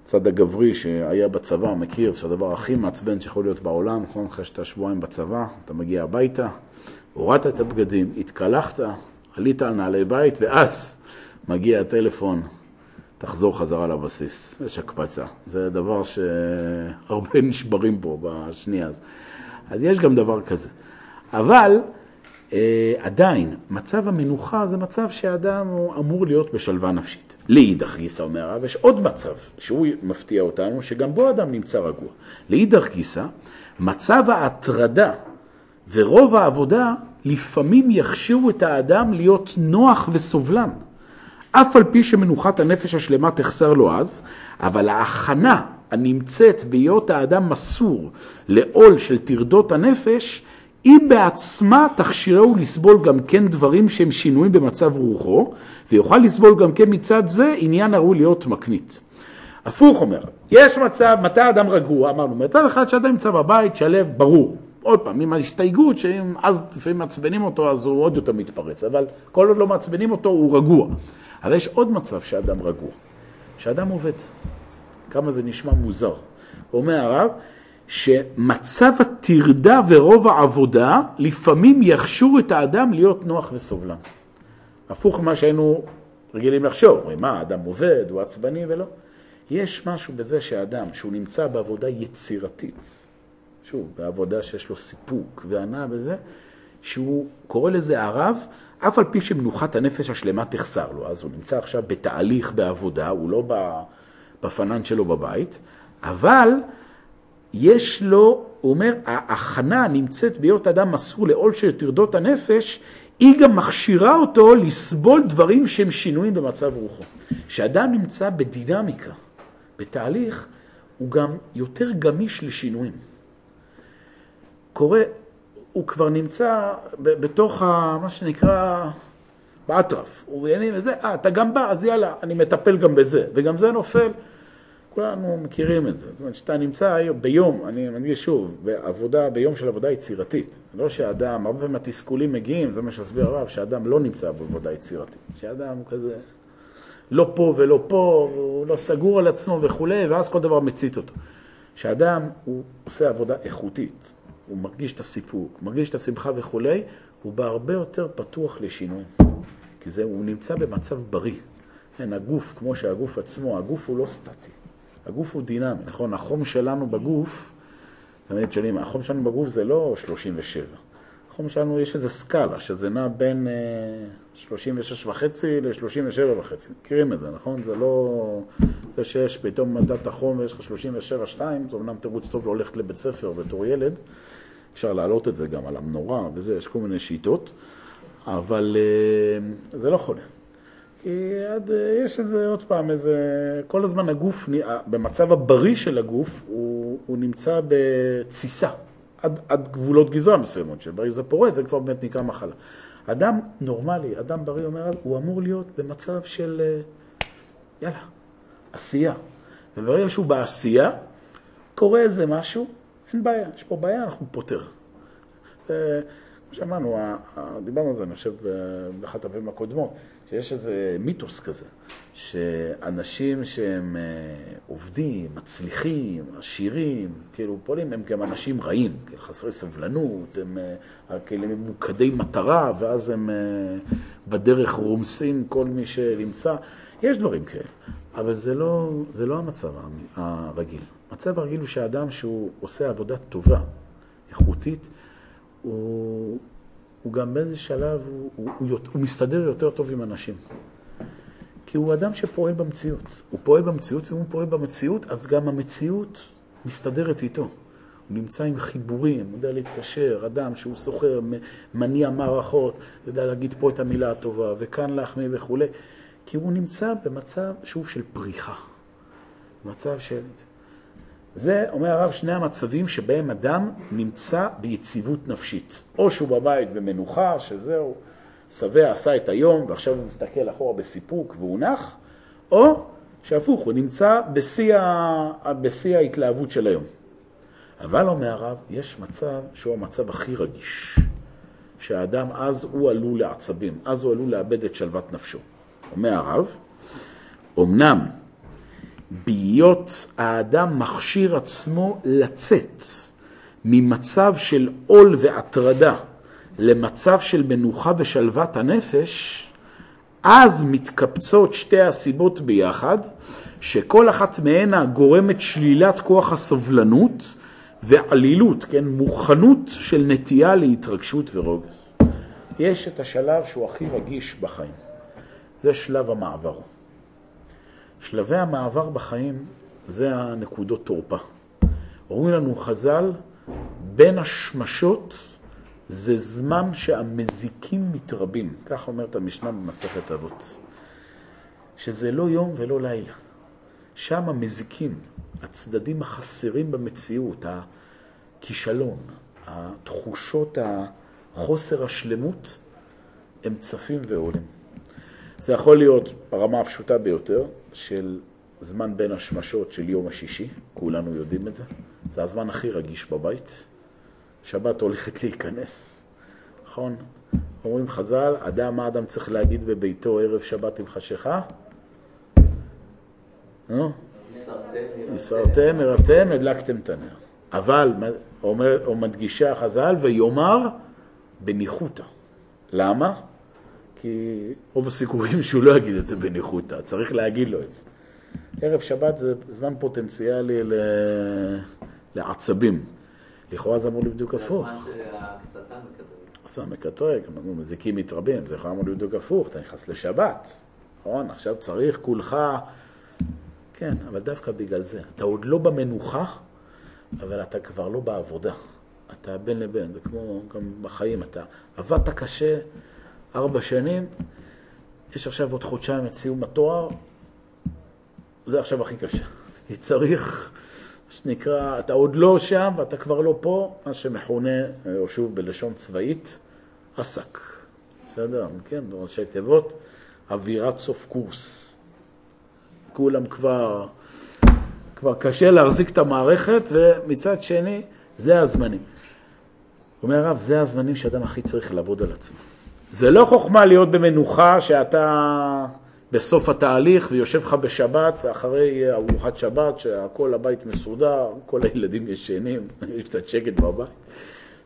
הצד הגברי שהיה בצבא מכיר שהדבר הכי מעצבן שיכול להיות בעולם, נכון? אחרי שאתה שבועיים בצבא, אתה מגיע הביתה, הורדת את הבגדים, התקלחת, עלית על נעלי בית, ואז מגיע הטלפון, תחזור חזרה לבסיס. יש הקפצה. זה דבר שהרבה <laughs> נשברים פה בשנייה הזאת. אז יש גם דבר כזה. אבל אה, עדיין, מצב המנוחה זה מצב שאדם אמור להיות בשלווה נפשית. לאידך גיסא, אומר הרב, יש עוד מצב שהוא מפתיע אותנו, שגם בו אדם נמצא רגוע. לאידך גיסא, מצב ההטרדה ורוב העבודה לפעמים יכשירו את האדם להיות נוח וסובלן. אף על פי שמנוחת הנפש השלמה תחסר לו אז, אבל ההכנה הנמצאת בהיות האדם מסור לעול של טרדות הנפש, היא בעצמה תכשירהו לסבול גם כן דברים שהם שינויים במצב רוחו, ויוכל לסבול גם כן מצד זה עניין הראוי להיות מקנית. הפוך אומר, יש מצב, מתי האדם רגוע? אמרנו, מצב אחד שאדם נמצא בבית, שלב, ברור. עוד פעם, עם ההסתייגות שאם אז לפעמים מעצבנים אותו, אז הוא עוד יותר מתפרץ, אבל כל עוד לא מעצבנים אותו, הוא רגוע. אבל יש עוד מצב שאדם רגוע, שאדם עובד. כמה זה נשמע מוזר. אומר הרב, שמצב הטרדה ורוב העבודה לפעמים יחשור את האדם להיות נוח וסובלן. הפוך ממה שהיינו רגילים לחשוב, מה, האדם עובד, הוא עצבני ולא. יש משהו בזה שהאדם, שהוא נמצא בעבודה יצירתית, שוב, בעבודה שיש לו סיפוק והנאה בזה, שהוא קורא לזה הרב, אף על פי שמנוחת הנפש השלמה תחסר לו. אז הוא נמצא עכשיו בתהליך בעבודה, הוא לא בפנן שלו בבית, אבל יש לו, הוא אומר, ההכנה נמצאת בהיות אדם מסור לעול של טרדות הנפש, היא גם מכשירה אותו לסבול דברים שהם שינויים במצב רוחו. כשאדם נמצא בדינמיקה, בתהליך, הוא גם יותר גמיש לשינויים. קורה, הוא כבר נמצא בתוך ה, מה שנקרא, באטרף. הוא יעני וזה, אה, אתה גם בא, אז יאללה, אני מטפל גם בזה. וגם זה נופל. כולנו מכירים את זה. זאת אומרת, שאתה נמצא ביום, אני מדגיש שוב, בעבודה, ביום של עבודה יצירתית. לא שאדם, הרבה פעמים התסכולים מגיעים, זה מה שהסביר הרב, שאדם לא נמצא בעבודה יצירתית. שאדם כזה לא פה ולא פה, הוא לא סגור על עצמו וכולי, ואז כל דבר מצית אותו. שאדם, הוא עושה עבודה איכותית. הוא מרגיש את הסיפוק, מרגיש את השמחה וכולי, הוא בהרבה יותר פתוח לשינוי. כי זה, הוא נמצא במצב בריא. כן, הגוף, כמו שהגוף עצמו, הגוף הוא לא סטטי. הגוף הוא דינמי, נכון? החום שלנו בגוף, תמיד שואלים, החום שלנו בגוף זה לא 37. החום שלנו, יש איזו סקאלה, שזה נע בין 36 אה, וחצי ל-37 וחצי. מכירים את זה, נכון? זה לא... זה שיש פתאום מדד החום ויש לך 37-2, זה אומנם תירוץ טוב ללכת לבית ספר בתור ילד, אפשר להעלות את זה גם על המנורה וזה, יש כל מיני שיטות, אבל אה, זה לא חולה. כי עד, אה, יש איזה, עוד פעם, איזה, כל הזמן הגוף, במצב הבריא של הגוף, הוא, הוא נמצא בתסיסה, עד, עד גבולות גזרה מסוימות, שברגע זה פורץ, זה כבר באמת נקרא מחלה. אדם נורמלי, אדם בריא אומר, הוא אמור להיות במצב של, אה, יאללה, עשייה. וברגע שהוא בעשייה, קורה איזה משהו, אין בעיה, יש פה בעיה, אנחנו פותר. כמו שאמרנו, דיברנו על זה, אני חושב, באחת הפעמים הקודמות, שיש איזה מיתוס כזה, שאנשים שהם אה, עובדים, מצליחים, עשירים, כאילו פועלים, הם גם אנשים רעים, כאילו חסרי סבלנות, הם אה, כאילו ממוקדי מטרה, ואז הם אה, בדרך רומסים כל מי שנמצא. יש דברים כאלה, אבל זה לא, זה לא המצב הרגיל. המצב הרגיל הוא שהאדם שהוא עושה עבודה טובה, איכותית, הוא, הוא גם באיזה שלב, הוא, הוא, הוא, הוא מסתדר יותר טוב עם אנשים. כי הוא אדם שפועל במציאות. הוא פועל במציאות, ואם הוא פועל במציאות, אז גם המציאות מסתדרת איתו. הוא נמצא עם חיבורים, הוא יודע להתקשר, אדם שהוא סוחר, מניע מערכות, יודע להגיד פה את המילה הטובה, וכאן להחמיא וכולי. כי הוא נמצא במצב, שוב, של פריחה. מצב של... זה, אומר הרב, שני המצבים שבהם אדם נמצא ביציבות נפשית. או שהוא בבית במנוחה, שזהו, שבע עשה את היום ועכשיו הוא מסתכל אחורה בסיפוק והוא נח, או שהפוך, הוא נמצא בשיא, ה... בשיא ההתלהבות של היום. אבל אומר הרב, יש מצב שהוא המצב הכי רגיש, שהאדם אז הוא עלול לעצבים, אז הוא עלול לאבד את שלוות נפשו. אומר הרב, אמנם בהיות האדם מכשיר עצמו לצאת ממצב של עול והטרדה למצב של מנוחה ושלוות הנפש, אז מתקבצות שתי הסיבות ביחד, שכל אחת מהנה גורמת שלילת כוח הסובלנות ועלילות, כן, מוכנות של נטייה להתרגשות ורוגז. יש את השלב שהוא הכי רגיש בחיים, זה שלב המעבר. שלבי המעבר בחיים זה הנקודות תורפה. אומרים לנו חז"ל, בין השמשות זה זמן שהמזיקים מתרבים, כך אומרת המשנה במסכת אבות, שזה לא יום ולא לילה. שם המזיקים, הצדדים החסרים במציאות, הכישלון, התחושות, החוסר השלמות, הם צפים ועולים. זה יכול להיות ברמה הפשוטה ביותר של זמן בין השמשות של יום השישי, כולנו יודעים את זה. זה הזמן הכי רגיש בבית. שבת הולכת להיכנס, נכון? אומרים חז"ל, אדם, מה אדם צריך להגיד בביתו ערב שבת עם חשיכה? נו? יסרתם, ערבתם, הדלקתם את הנר. אבל, אומר, או מדגישה חז"ל, ויאמר בניחותא. למה? כי רוב הסיכויים <laughs> שהוא לא יגיד את זה בניחותא, צריך להגיד לו את זה. ערב שבת זה זמן פוטנציאלי לעצבים. לכאורה זה אמור להיות בדיוק הפוך. זה הזמן. עשה מקטרג, אמרנו מזיקים מתרבים, זה יכול אמור להיות בדיוק הפוך, אתה נכנס לשבת, נכון? עכשיו צריך כולך, כן, אבל דווקא בגלל זה. אתה עוד לא במנוחה, אבל אתה כבר לא בעבודה. אתה בין לבין, זה כמו גם בחיים, אתה עבדת קשה ארבע שנים, יש עכשיו עוד חודשיים את סיום התואר, זה עכשיו הכי קשה. <laughs> כי צריך שנקרא, אתה עוד לא שם ואתה כבר לא פה, מה שמכונה, או שוב בלשון צבאית, עסק. בסדר? כן, בראשי תיבות, אווירת סוף קורס. כולם כבר, כבר קשה להחזיק את המערכת, ומצד שני, זה הזמנים. אומר הרב, זה הזמנים שאדם הכי צריך לעבוד על עצמו. זה לא חוכמה להיות במנוחה שאתה בסוף התהליך ויושב לך בשבת, אחרי ארוחת שבת, שהכל הבית מסודר, כל הילדים ישנים, <laughs> יש קצת שקט בבית.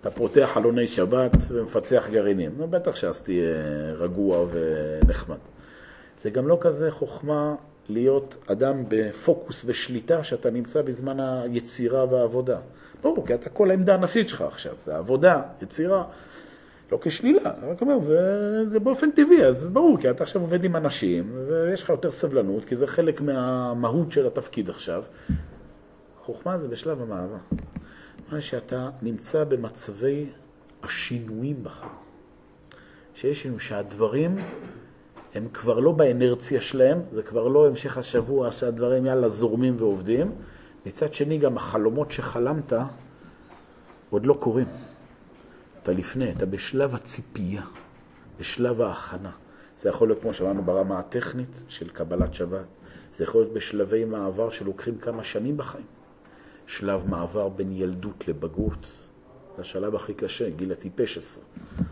אתה פותח חלוני שבת ומפצח גרעינים. נו, בטח שאז תהיה רגוע ונחמד. זה גם לא כזה חוכמה להיות אדם בפוקוס ושליטה שאתה נמצא בזמן היצירה והעבודה. ברור, כי אתה כל העמדה הנפשית שלך עכשיו, זה עבודה, יצירה. לא כשלילה, אני רק אומר, זה, זה באופן טבעי, אז ברור, כי אתה עכשיו עובד עם אנשים, ויש לך יותר סבלנות, כי זה חלק מהמהות של התפקיד עכשיו. חוכמה זה בשלב המעבר. מה שאתה נמצא במצבי השינויים בך. שיש לנו שהדברים הם כבר לא באנרציה שלהם, זה כבר לא המשך השבוע שהדברים יאללה זורמים ועובדים. מצד שני, גם החלומות שחלמת עוד לא קורים. אתה לפני, אתה בשלב הציפייה, בשלב ההכנה. זה יכול להיות, כמו שאמרנו, ברמה הטכנית של קבלת שבת. זה יכול להיות בשלבי מעבר שלוקחים כמה שנים בחיים. שלב מעבר בין ילדות לבגרות. זה השלב הכי קשה, גיל הטיפש עשרה.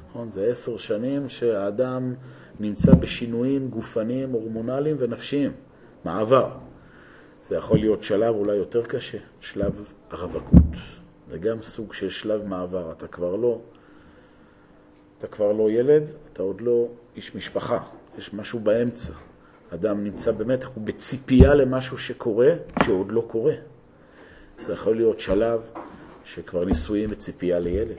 נכון? זה עשר שנים שהאדם נמצא בשינויים גופניים, הורמונליים ונפשיים. מעבר. זה יכול להיות שלב אולי יותר קשה, שלב הרווקות. זה גם סוג של שלב מעבר. אתה כבר לא אתה כבר לא ילד, אתה עוד לא איש משפחה, יש משהו באמצע. אדם נמצא באמת, הוא בציפייה למשהו שקורה, שעוד לא קורה. זה יכול להיות שלב שכבר נישואים וציפייה לילד.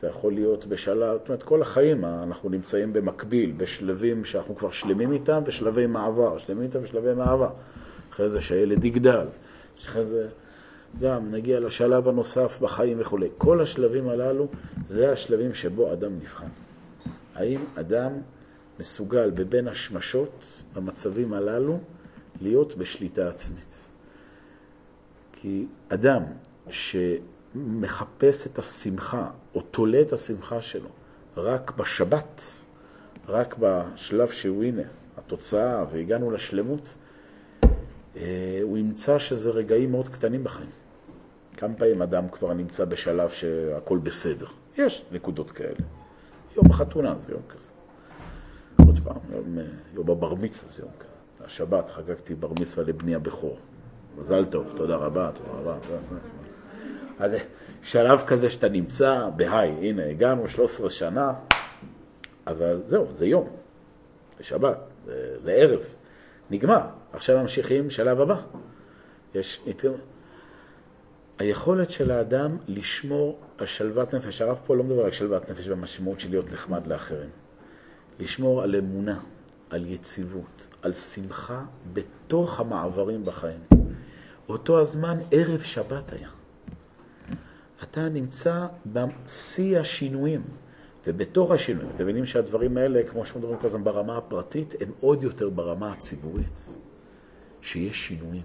זה יכול להיות בשלב, זאת אומרת, כל החיים אנחנו נמצאים במקביל, בשלבים שאנחנו כבר שלמים איתם, ושלבי מעבר, שלמים איתם ושלבי מעבר. אחרי זה שהילד יגדל, אחרי זה גם נגיע לשלב הנוסף בחיים וכולי. כל השלבים הללו זה השלבים שבו אדם נבחן. האם אדם מסוגל בבין השמשות במצבים הללו להיות בשליטה עצמית? כי אדם שמחפש את השמחה או תולה את השמחה שלו רק בשבת, רק בשלב שהוא הנה, התוצאה והגענו לשלמות, הוא ימצא שזה רגעים מאוד קטנים בחיים. כמה פעמים אדם כבר נמצא בשלב שהכל בסדר. יש נקודות כאלה. יום החתונה זה יום כזה. עוד פעם, יום, אה, יום הבר מצווה זה יום כזה. השבת חגגתי בר מצווה לבני הבכור. מזל טוב, תודה רבה, תודה רבה. אז שלב כזה שאתה נמצא בהיי, הנה הגענו 13 שנה, אבל זהו, זה יום, זה שבת, זה, זה ערב, נגמר. עכשיו ממשיכים שלב הבא. יש, היכולת של האדם לשמור על שלוות נפש, הרב פה לא מדבר על שלוות נפש במשמעות של להיות נחמד לאחרים. לשמור על אמונה, על יציבות, על שמחה בתוך המעברים בחיים. אותו הזמן ערב שבת היה. אתה נמצא בשיא השינויים, ובתוך השינויים, אתם מבינים שהדברים האלה, כמו שאנחנו מדברים הזמן ברמה הפרטית, הם עוד יותר ברמה הציבורית. שיש שינויים.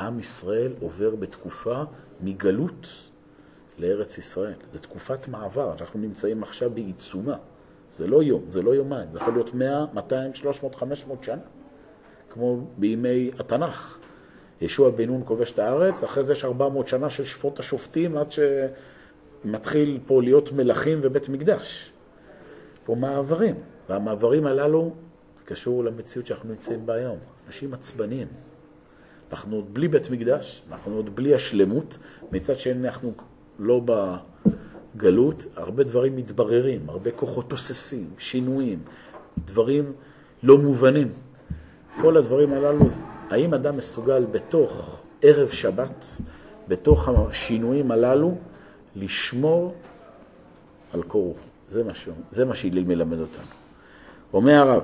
עם ישראל עובר בתקופה מגלות לארץ ישראל. זו תקופת מעבר, אנחנו נמצאים עכשיו בעיצומה. זה לא יום, זה לא יומיים, זה יכול להיות 100, 200, 300, 500 שנה, כמו בימי התנ"ך. ישוע בן נון כובש את הארץ, אחרי זה יש 400 שנה של שפוט השופטים עד שמתחיל פה להיות מלכים ובית מקדש. פה מעברים, והמעברים הללו קשור למציאות שאנחנו נמצאים בה היום. אנשים עצבניים. אנחנו עוד בלי בית מקדש, אנחנו עוד בלי השלמות, מצד שני אנחנו לא בגלות, הרבה דברים מתבררים, הרבה כוחות תוססים, שינויים, דברים לא מובנים. כל הדברים הללו, האם אדם מסוגל בתוך ערב שבת, בתוך השינויים הללו, לשמור על קור זה זה מה שהילל מלמד אותנו. אומר הרב,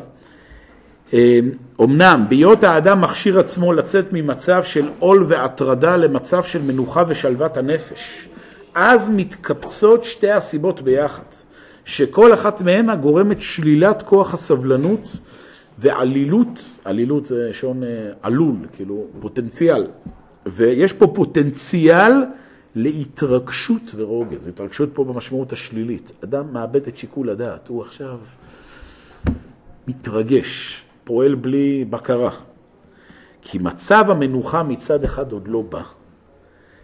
אמנם בהיות האדם מכשיר עצמו לצאת ממצב של עול והטרדה למצב של מנוחה ושלוות הנפש, אז מתקבצות שתי הסיבות ביחד, שכל אחת מהן גורמת שלילת כוח הסבלנות ועלילות, עלילות זה שעון אה, עלול, כאילו פוטנציאל, ויש פה פוטנציאל להתרגשות ורוגז, התרגשות פה במשמעות השלילית. אדם מאבד את שיקול הדעת, הוא עכשיו מתרגש, פועל בלי בקרה. כי מצב המנוחה מצד אחד עוד לא בא,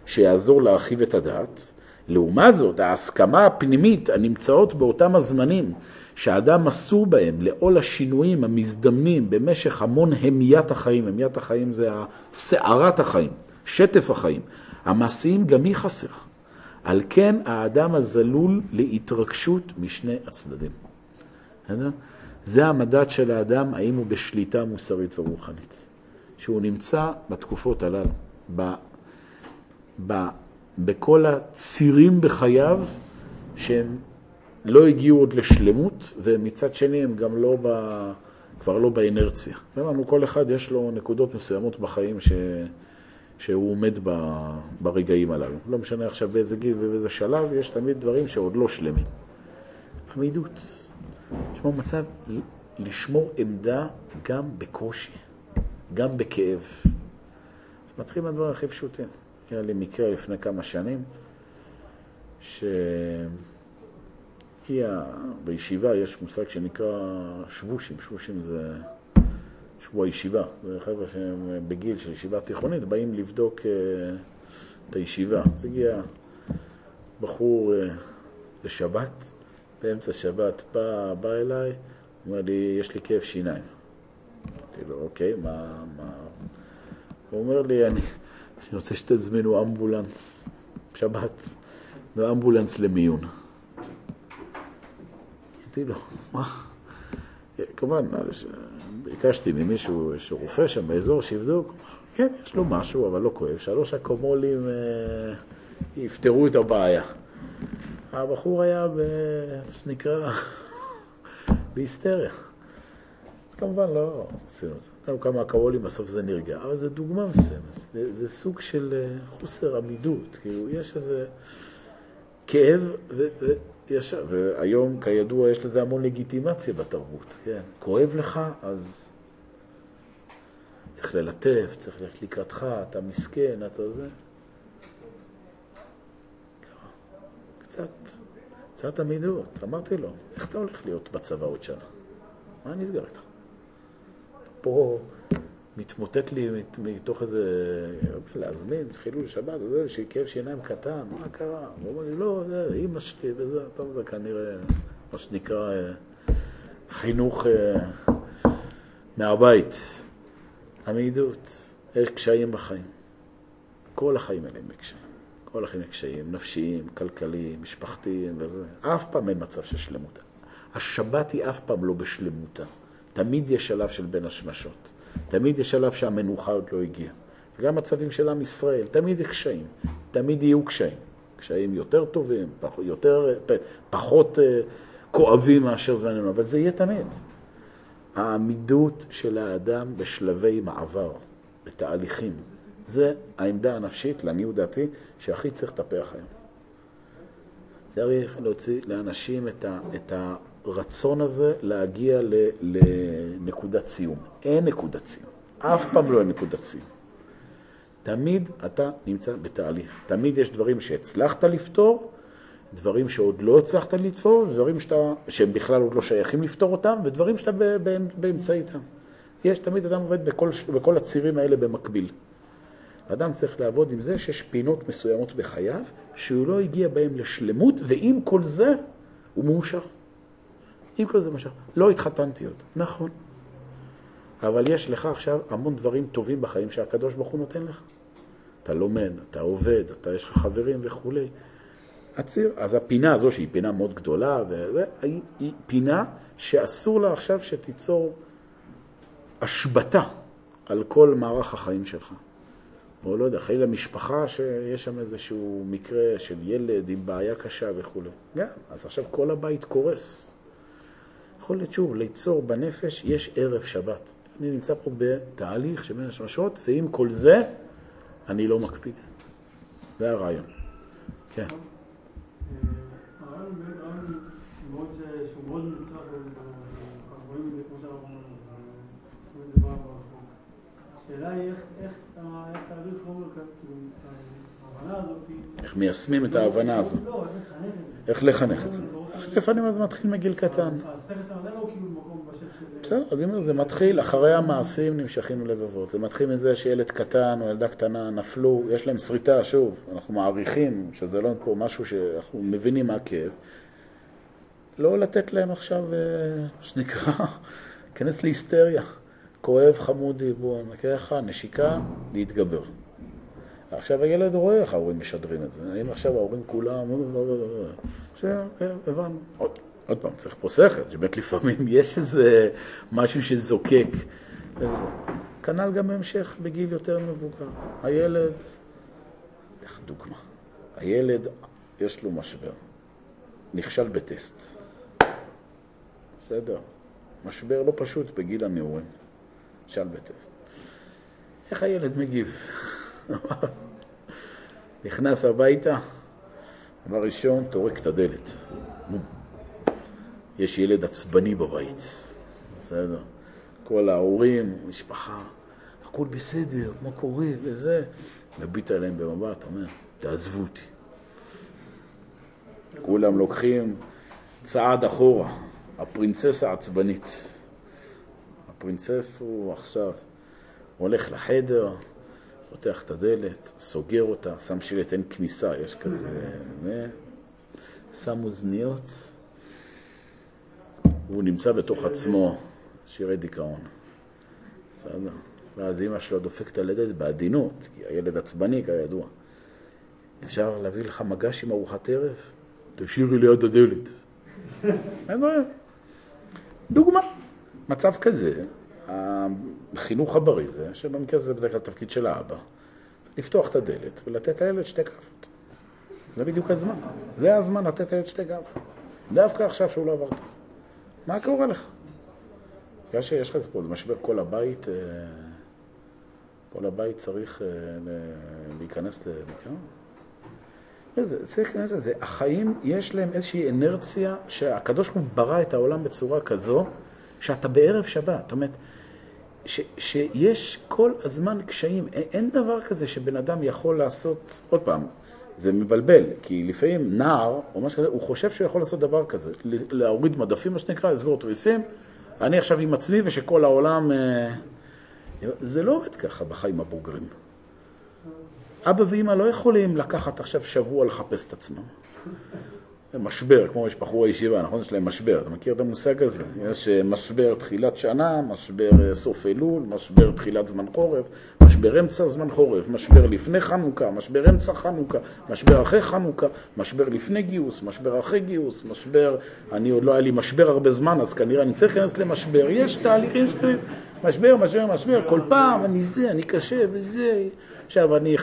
שיעזור להרחיב את הדעת. לעומת זאת, ההסכמה הפנימית הנמצאות באותם הזמנים שהאדם מסור בהם לעול השינויים המזדמנים במשך המון המיית החיים, המיית החיים זה סערת החיים, שטף החיים, המעשיים גם היא חסרה. על כן האדם הזלול להתרגשות משני הצדדים. זה המדד של האדם, האם הוא בשליטה מוסרית ורוחנית. שהוא נמצא בתקופות הללו, ב, ב, בכל הצירים בחייו שהם לא הגיעו עוד לשלמות, ומצד שני הם גם לא ב, כבר לא באינרציה. אמרנו, כל אחד יש לו נקודות מסוימות בחיים ש, שהוא עומד ב, ברגעים הללו. לא משנה עכשיו באיזה גיל ובאיזה שלב, יש תמיד דברים שעוד לא שלמים. עמידות. לשמור מצב, לשמור עמדה גם בקושי, גם בכאב. אז מתחיל מהדברים הכי פשוטים. היה לי מקרה לפני כמה שנים, שהיא, בישיבה יש מושג שנקרא שבושים, שבושים זה שבוע ישיבה. זה חבר'ה שהם בגיל של ישיבה תיכונית, באים לבדוק uh, את הישיבה. אז הגיע בחור uh, לשבת, באמצע שבת בא, בא אליי, אומר לי, יש לי כאב שיניים. אמרתי לו, אוקיי, מה, מה... הוא אומר לי, אני, אני רוצה שתזמינו אמבולנס, שבת, ואמבולנס למיון. אמרתי לו, מה? כמובן, ביקשתי ממישהו, איזשהו רופא שם באזור, שיבדוק. כן, יש לו משהו, אבל לא כואב. שלוש אקומולים אה, יפתרו את הבעיה. הבחור היה, ב... שנקרא, <laughs> בהיסטריה. אז כמובן לא עשינו את זה. היו כמה אקוולים, בסוף זה נרגע, אבל זו דוגמה מסוימת. זה, זה סוג של אה, חוסר עמידות, כאילו יש איזה כאב, ו, ויש, והיום כידוע יש לזה המון לגיטימציה בתרבות, כן? כואב לך, אז צריך ללטף, צריך ללכת לקראתך, אתה מסכן, אתה זה. קצת, קצת עמידות. אמרתי לו, איך אתה הולך להיות בצבא עוד שנה? מה נסגר איתך? פה מתמוטט לי מתוך איזה, להזמין חילול שבת, וזה, כאב שיניים קטן, מה קרה? הוא אומר לי, לא, זה אימא שלי וזה, טוב, זה כנראה מה שנקרא אה, חינוך אה, מהבית. עמידות, יש קשיים בחיים. כל החיים האלה הם קשיים. כל החיים הם קשיים, נפשיים, כלכליים, משפחתיים וזה. אף פעם אין מצב של שלמות. השבת היא אף פעם לא בשלמותה. תמיד יש שלב של בין השמשות. תמיד יש שלב שהמנוחה עוד לא הגיעה. וגם מצבים של עם ישראל, תמיד יש קשיים. תמיד יהיו קשיים. קשיים יותר טובים, פח, יותר, פחות uh, כואבים מאשר זמננו, אבל זה יהיה תמיד. העמידות של האדם בשלבי מעבר, בתהליכים, זה העמדה הנפשית, לעניות דעתי, שהכי צריך לטפח היום. צריך להוציא לאנשים את, ה, את הרצון הזה להגיע לנקודת סיום. אין נקודת סיום. אף פעם לא אין נקודת סיום. תמיד אתה נמצא בתהליך. תמיד יש דברים שהצלחת לפתור, דברים שעוד לא הצלחת לפתור, דברים שאתה, שהם בכלל עוד לא שייכים לפתור אותם, ודברים שאתה באמצע איתם. יש, תמיד אדם עובד בכל, בכל הצירים האלה במקביל. אדם צריך לעבוד עם זה שיש פינות מסוימות בחייו, שהוא לא הגיע בהן לשלמות, ועם כל זה הוא מאושר. עם כל זה מאושר. לא התחתנתי עוד, נכון. אבל יש לך עכשיו המון דברים טובים בחיים שהקדוש ברוך הוא נותן לך. אתה לומד, אתה עובד, אתה יש לך חברים וכולי. הציר, אז הפינה הזו, שהיא פינה מאוד גדולה, היא, היא פינה שאסור לה עכשיו שתיצור השבתה על כל מערך החיים שלך. או לא יודע, חלילה משפחה שיש שם איזשהו מקרה של ילד עם בעיה קשה וכולי. גם, אז עכשיו כל הבית קורס. יכול להיות שוב, ליצור בנפש יש ערב שבת. אני נמצא פה בתהליך שבין השמשות, ועם כל זה אני לא מקפיד. זה הרעיון. כן. השאלה היא איך תהליך חומר, כאילו, ההבנה הזאת... איך מיישמים את ההבנה הזו. לא, איך לחנך את זה. לפעמים זה מתחיל מגיל קטן. בסדר, אז אומר, זה מתחיל, אחרי המעשים נמשכים לבבות. זה מתחיל מזה שילד קטן או ילדה קטנה נפלו, יש להם שריטה, שוב, אנחנו מעריכים שזה לא פה משהו שאנחנו מבינים מה הכאב. לא לתת להם עכשיו, מה אה, שנקרא, <laughs> להיכנס להיסטריה. כואב חמודי, בוא, נקרא לך, נשיקה, להתגבר. עכשיו הילד רואה איך ההורים משדרים את זה. האם עכשיו ההורים כולם... עכשיו, כן, הבנו. עוד, עוד פעם, צריך פה שכל, שבאמת לפעמים <laughs> יש איזה משהו שזוקק. כנ"ל גם בהמשך בגיל יותר מבוגר. הילד, לך דוגמה. הילד, יש לו משבר. נכשל בטסט. בסדר. משבר לא פשוט בגיל הנעורים. שאל בטסט. איך הילד מגיב? נכנס הביתה, דבר ראשון, טורק את הדלת. יש ילד עצבני בבית, בסדר. כל ההורים, משפחה, הכל בסדר, מה קורה, וזה. מביט עליהם במבט, אומר, תעזבו אותי. כולם לוקחים צעד אחורה, הפרינצסה העצבנית. הפרינצס הוא עכשיו הולך לחדר, פותח את הדלת, סוגר אותה, שם שלט אין כניסה, יש כזה, שם אוזניות, הוא נמצא בתוך עצמו, שירי דיכאון. בסדר? ואז אימא שלו דופקת על הדלת בעדינות, כי הילד עצבני כידוע. אפשר להביא לך מגש עם ארוחת ערב? תשאירי ליד הדלת. אין בעיה. דוגמה. מצב כזה, החינוך הבריא זה, שבמקרה הזה בדרך כלל תפקיד של האבא, זה לפתוח את הדלת ולתת לילד שתי כאפות. זה בדיוק הזמן. זה הזמן לתת לילד שתי כאפות. דווקא עכשיו שהוא לא עבר את זה. מה קורה לך? בגלל שיש לך פה, משבר כל הבית, אה, כל הבית צריך אה, להיכנס למקרה. זה, צריך להיכנס לזה. החיים, יש להם איזושהי אנרציה שהקדוש ברוך הוא ברא את העולם בצורה כזו שאתה בערב שבת. זאת אומרת, ש, שיש כל הזמן קשיים. אין דבר כזה שבן אדם יכול לעשות, עוד פעם, זה מבלבל, כי לפעמים נער או משהו כזה, הוא חושב שהוא יכול לעשות דבר כזה, להוריד מדפים, מה שנקרא, לסגור תריסים, אני עכשיו עם עצמי ושכל העולם אה, זה לא עובד ככה בחיים הבוגרים. אבא ואמא לא יכולים לקחת עכשיו שבוע לחפש את עצמם. משבר, כמו יש בחורי ישיבה, נכון? יש להם משבר. אתה מכיר את המושג הזה? יש אה, משבר תחילת שנה, משבר אה, סוף אלול, משבר תחילת זמן חורף, משבר אמצע זמן חורף, משבר לפני חנוכה, משבר אמצע חנוכה, משבר אחרי חנוכה, משבר לפני גיוס, משבר אחרי גיוס, משבר... אני עוד לא היה לי משבר הרבה זמן, אז כנראה אני צריך להיכנס למשבר. יש תהליכים של משבר, משבר, משבר, כל פעם אני זה, אני קשה וזה. עכשיו אני,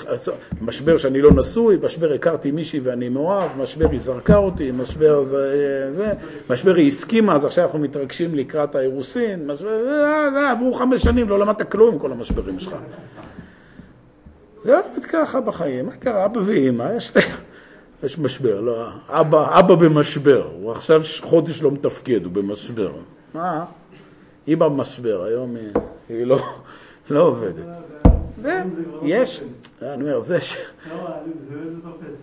משבר שאני לא נשוי, משבר הכרתי מישהי ואני מאוהב, משבר היא זרקה אותי, משבר זה, זה, משבר היא הסכימה, אז עכשיו אנחנו מתרגשים לקראת האירוסין, משבר, זה, זה, עברו חמש שנים, לא למדת כלום עם כל המשברים שלך. זה עובד ככה בחיים, מה קרה? אבא ואמא, יש, יש משבר, לא, אבא, אבא במשבר, הוא עכשיו חודש לא מתפקד, הוא במשבר. מה? אמא במשבר, היום היא, היא לא, לא עובדת. יש, אני אומר, זה ש...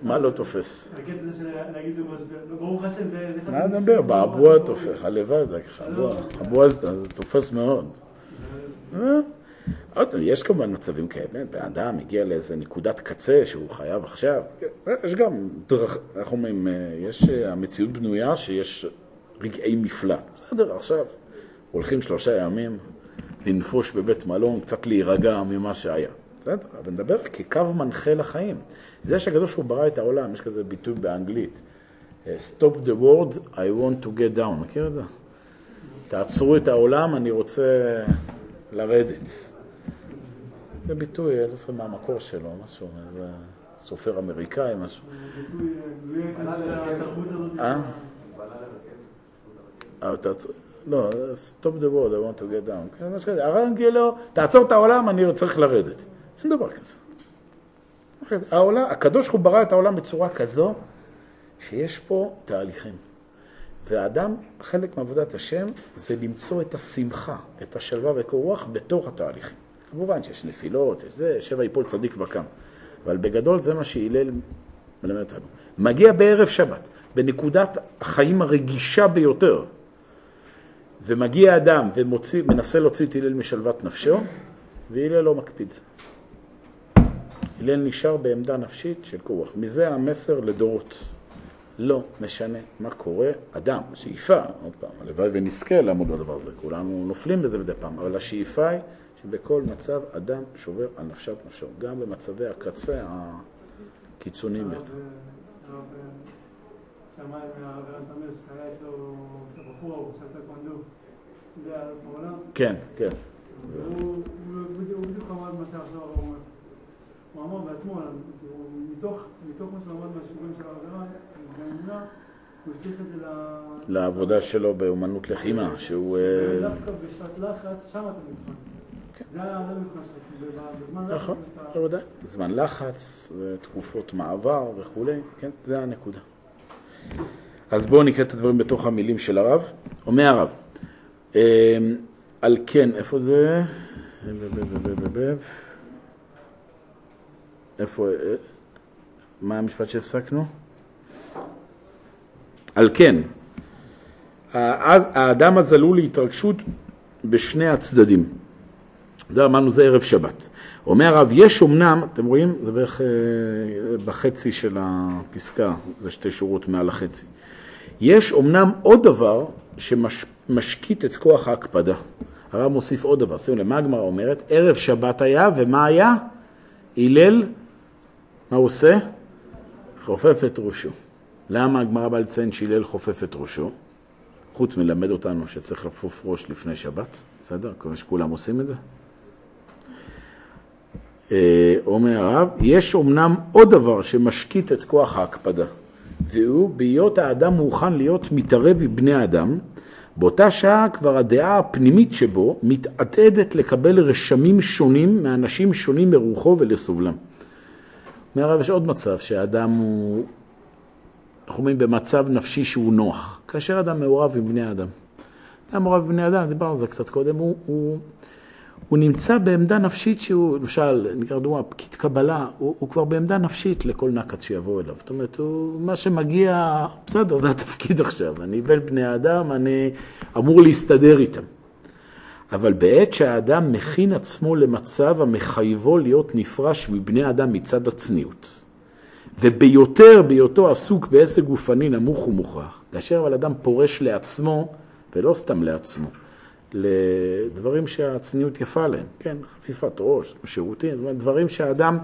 מה לא תופס? מה נדבר? באבוה תופס, הלוואי זה ככה, אבוה זה תופס מאוד. עוד יש כמובן מצבים כאלה, בן אדם מגיע לאיזה נקודת קצה שהוא חייב עכשיו, יש גם, איך אומרים, יש, המציאות בנויה שיש רגעי מפלט. בסדר, עכשיו הולכים שלושה ימים, לנפוש בבית מלון, קצת להירגע ממה שהיה. בסדר, אבל נדבר כקו מנחה לחיים. זה שהקדוש ברוך הוא ברא את העולם, יש כזה ביטוי באנגלית. Stop the world, I want to get down. מכיר את זה? תעצרו את העולם, אני רוצה לרדת. זה ביטוי, אני לא זוכר מה המקור שלו, משהו, איזה סופר אמריקאי, משהו. אה? לא, stop the world, I want to get down. כן, משהו כזה. הרנגלו, תעצור את העולם, אני צריך לרדת. אין דבר כזה. העולם, הקדוש הוא ברא את העולם בצורה כזו שיש פה תהליכים. והאדם, חלק מעבודת השם זה למצוא את השמחה, את השלווה וקור רוח בתוך התהליכים. כמובן שיש נפילות, יש זה, שבע יפול צדיק וקם. אבל בגדול זה מה שהלל מלמד אותנו. מגיע בערב שבת, בנקודת החיים הרגישה ביותר, ומגיע אדם ומנסה להוציא את הלל משלוות נפשו, והלל לא מקפיד. הלל נשאר בעמדה נפשית של כוח. מזה המסר לדורות. לא משנה מה קורה, אדם, השאיפה, עוד פעם, הלוואי ונזכה לעמוד בדבר הזה, כולנו נופלים בזה מדי פעם, אבל השאיפה היא שבכל מצב אדם שובר על נפשת נפשו, גם במצבי הקצה הקיצוניים ביותר. כן, כן. והוא בדיוק אמר מה שעכשיו הוא אומר. הוא אמר בעצמו, מתוך מה שהוא אמר מהשיעורים של העבירה, באמונה, הוא השליך את זה לעבודה שלו באומנות לחימה, שהוא... דווקא בשעת לחץ, שם אתה מבחן. זה היה המבחן שלך, בזמן לחץ. נכון, בוודאי. זמן לחץ, תקופות מעבר וכולי, כן, זה הנקודה. אז בואו נקרא את הדברים בתוך המילים של הרב. אומר הרב, על כן, איפה זה? איפה, מה המשפט שהפסקנו? על כן, האדם הזה עלול להתרגשות בשני הצדדים. זה אמרנו, זה ערב שבת. אומר הרב, יש אמנם, אתם רואים? זה בערך בחצי של הפסקה, זה שתי שורות מעל החצי. יש אמנם עוד דבר שמשקיט את כוח ההקפדה. הרב מוסיף עוד דבר, שימו לב, מה הגמרא אומרת? ערב שבת היה, ומה היה? הלל מה הוא עושה? חופף את ראשו. למה הגמרא באה לציין שהלל חופף את ראשו? חוץ מלמד אותנו שצריך לחפוף ראש לפני שבת, בסדר? כמו שכולם עושים את זה. אה, אומר הרב, יש אומנם עוד דבר שמשקיט את כוח ההקפדה, והוא בהיות האדם מוכן להיות מתערב עם בני אדם, באותה שעה כבר הדעה הפנימית שבו מתעתדת לקבל רשמים שונים מאנשים שונים מרוחו ולסובלם. אומר הרב, יש עוד מצב שהאדם הוא, אנחנו אומרים, במצב נפשי שהוא נוח. כאשר אדם מעורב עם בני אדם. אדם מעורב עם בני אדם, דיברנו על זה קצת קודם, הוא, הוא, הוא נמצא בעמדה נפשית שהוא, למשל, נקרא דוגמה, פקיד קבלה, הוא, הוא כבר בעמדה נפשית לכל נקץ שיבוא אליו. זאת אומרת, הוא, מה שמגיע, בסדר, זה התפקיד עכשיו. אני בין בני אדם, אני אמור להסתדר איתם. אבל בעת שהאדם מכין עצמו למצב המחייבו להיות נפרש מבני אדם מצד הצניעות, וביותר בהיותו עסוק בעסק גופני נמוך ומוכרח, כאשר אבל אדם פורש לעצמו, ולא סתם לעצמו, לדברים שהצניעות יפה להם, כן, חפיפת ראש, שירותים, זאת אומרת, דברים שהאדם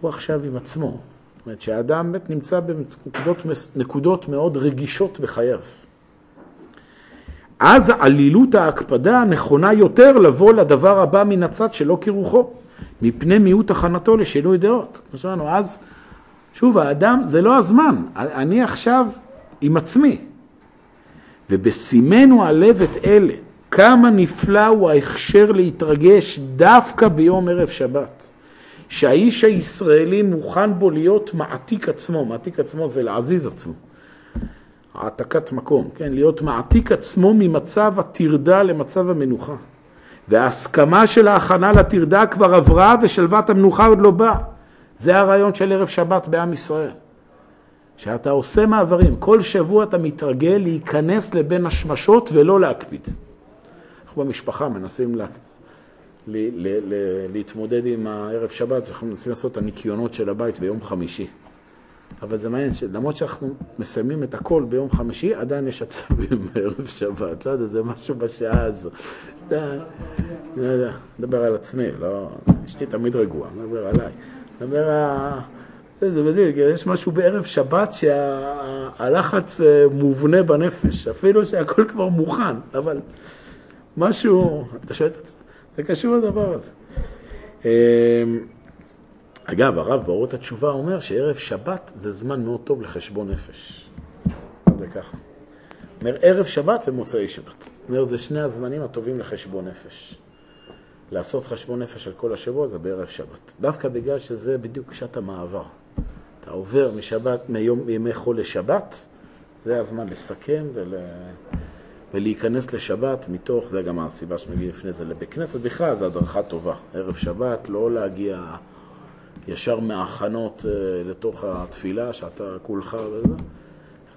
הוא עכשיו עם עצמו. זאת אומרת שהאדם באמת נמצא בנקודות מאוד רגישות בחייו. אז עלילות ההקפדה נכונה יותר לבוא לדבר הבא מן הצד שלא כרוחו, מפני מיעוט הכנתו לשינוי דעות. שאמרנו, אז, שוב, האדם, זה לא הזמן, אני עכשיו עם עצמי. ובשימנו הלב את אלה, כמה נפלא הוא ההכשר להתרגש דווקא ביום ערב שבת. שהאיש הישראלי מוכן בו להיות מעתיק עצמו, מעתיק עצמו זה להזיז עצמו. העתקת מקום, כן? להיות מעתיק עצמו ממצב הטרדה למצב המנוחה. וההסכמה של ההכנה לטרדה כבר עברה ושלוות המנוחה עוד לא באה. זה הרעיון של ערב שבת בעם ישראל. שאתה עושה מעברים, כל שבוע אתה מתרגל להיכנס לבין השמשות ולא להקפיד. אנחנו במשפחה מנסים לה... ל... ל... ל... להתמודד עם הערב שבת, אנחנו מנסים לעשות את הניקיונות של הבית ביום חמישי. אבל זה מעניין, למרות שאנחנו מסיימים את הכל ביום חמישי, עדיין יש עצבים <laughs> בערב שבת. לא יודע, זה משהו בשעה הזו. לא יודע, נדבר על עצמי, לא... אשתי תמיד רגועה, נדבר עליי. נדבר על... זה בדיוק, יש משהו בערב שבת שהלחץ אה, מובנה בנפש, אפילו שהכל כבר מוכן, אבל משהו, אתה שואל את עצמך, זה קשור לדבר הזה. אמ, אגב, הרב באורות התשובה אומר שערב שבת זה זמן מאוד טוב לחשבון נפש. זה ככה. אומר ערב שבת ומוצאי שבת. אומר זה שני הזמנים הטובים לחשבון נפש. לעשות חשבון נפש על כל השבוע זה בערב שבת. דווקא בגלל שזה בדיוק שעת המעבר. אתה עובר משבת, מיום, מימי חול לשבת, זה הזמן לסכם ול... ולהיכנס לשבת מתוך, זה גם הסיבה שמגיעים לפני זה לבית כנסת, בכלל זו הדרכה טובה. ערב שבת, לא להגיע ישר מההכנות אה, לתוך התפילה, שאתה כולך וזה.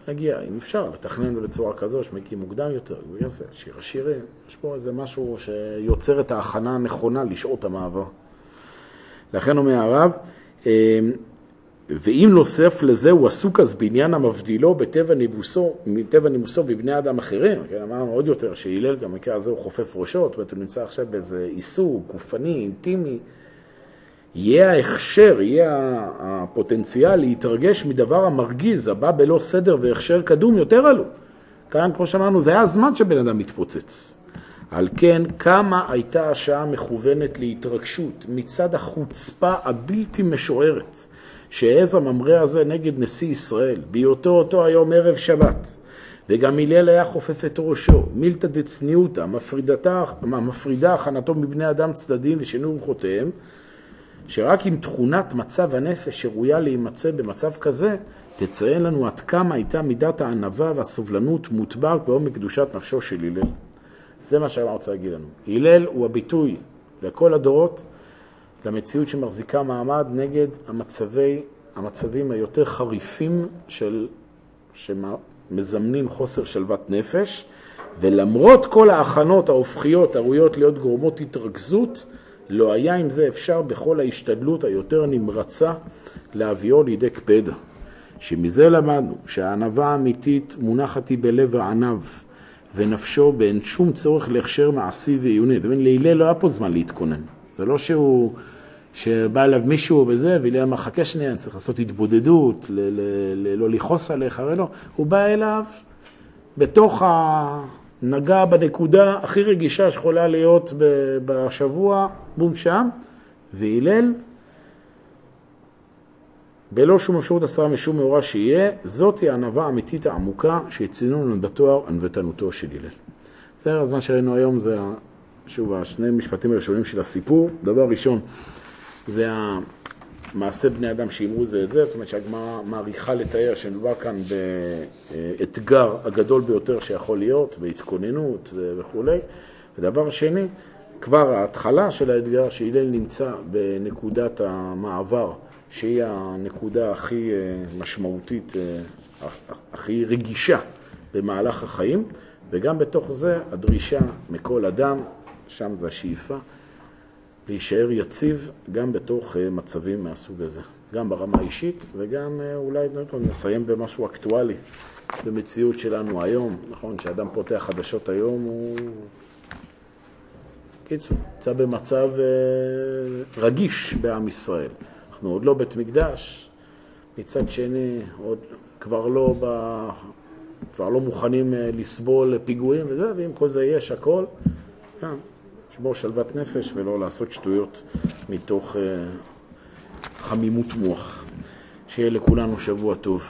להגיע, אם אפשר, לתכנן את זה בצורה כזו שמגיעים מוקדם יותר, יעשה שיר השירים, יש פה איזה משהו שיוצר את ההכנה הנכונה לשעות המעבר. לכן אומר הרב, אה, ואם נוסף לזה הוא עסוק אז בעניין המבדילו בטבע ניבוסו, מטבע נימוסו בבני אדם אחרים, כן, אמרנו עוד יותר שהלל גם במקרה הזה הוא חופף ראשות, זאת אומרת הוא נמצא עכשיו באיזה עיסוק גופני, אינטימי, יהיה ההכשר, יהיה הפוטנציאל להתרגש מדבר המרגיז, הבא בלא סדר והכשר קדום יותר עלו. כאן, כמו שאמרנו, זה היה הזמן שבן אדם מתפוצץ. על כן, כמה הייתה השעה מכוונת להתרגשות מצד החוצפה הבלתי משוערת שהעז הממרא הזה נגד נשיא ישראל, בהיותו אותו היום ערב שבת, וגם הלל היה חופף את ראשו, מילתא דצניעותא, מפרידה הכנתו מבני אדם צדדים ושינוי רוחותיהם, שרק עם תכונת מצב הנפש שראויה להימצא במצב כזה, תציין לנו עד כמה הייתה מידת הענווה והסובלנות מוטבעת בעומק קדושת נפשו של הלל. זה מה שאני רוצה להגיד לנו. הלל הוא הביטוי לכל הדורות למציאות שמחזיקה מעמד נגד המצבי, המצבים היותר חריפים של, שמזמנים חוסר שלוות נפש, ולמרות כל ההכנות ההופכיות הראויות להיות גורמות התרכזות, לא היה עם זה אפשר בכל ההשתדלות היותר נמרצה להביאו לידי קפדה. שמזה למדנו שהענווה האמיתית מונחת היא בלב הענב, ונפשו באין שום צורך להכשר מעשי ועיוני. אתה מבין, להלל לא היה פה זמן להתכונן. זה לא שהוא, שבא אליו מישהו וזה, והלל אמר, חכה שנייה, אני צריך לעשות התבודדות, ל- ל- ל- לא לכעוס עליך, הרי לא. הוא בא אליו בתוך ה... נגע בנקודה הכי רגישה שיכולה להיות בשבוע, בום שם, והלל, בלא שום אפשרות הסרה משום מאורע שיהיה, זאת היא הענווה האמיתית העמוקה שהציינו לנו בתואר ענוותנותו של הלל. בסדר, אז מה שראינו היום זה, שוב, השני משפטים הראשונים של הסיפור. דבר ראשון, זה מעשה בני אדם שאימרו זה את זה, זאת אומרת שהגמרא מעריכה לתאר שמדובר כאן באתגר הגדול ביותר שיכול להיות, בהתכוננות וכולי. ודבר שני, כבר ההתחלה של האתגר, שהלל נמצא בנקודת המעבר, שהיא הנקודה הכי אה, משמעותית, אה, הכי רגישה במהלך החיים, וגם בתוך זה הדרישה מכל אדם, שם זה השאיפה, להישאר יציב גם בתוך אה, מצבים מהסוג הזה. גם ברמה האישית וגם אה, אולי נסיים במשהו אקטואלי במציאות שלנו היום. נכון, כשאדם פותח חדשות היום הוא... קיצור, נמצא במצב אה, רגיש בעם ישראל. אנחנו עוד לא בית מקדש, מצד שני עוד כבר לא, ב... כבר לא מוכנים לסבול פיגועים וזה, ועם כל זה יש הכל. כן. לשמור שלוות נפש ולא לעשות שטויות מתוך אה, חמימות מוח. שיהיה לכולנו שבוע טוב.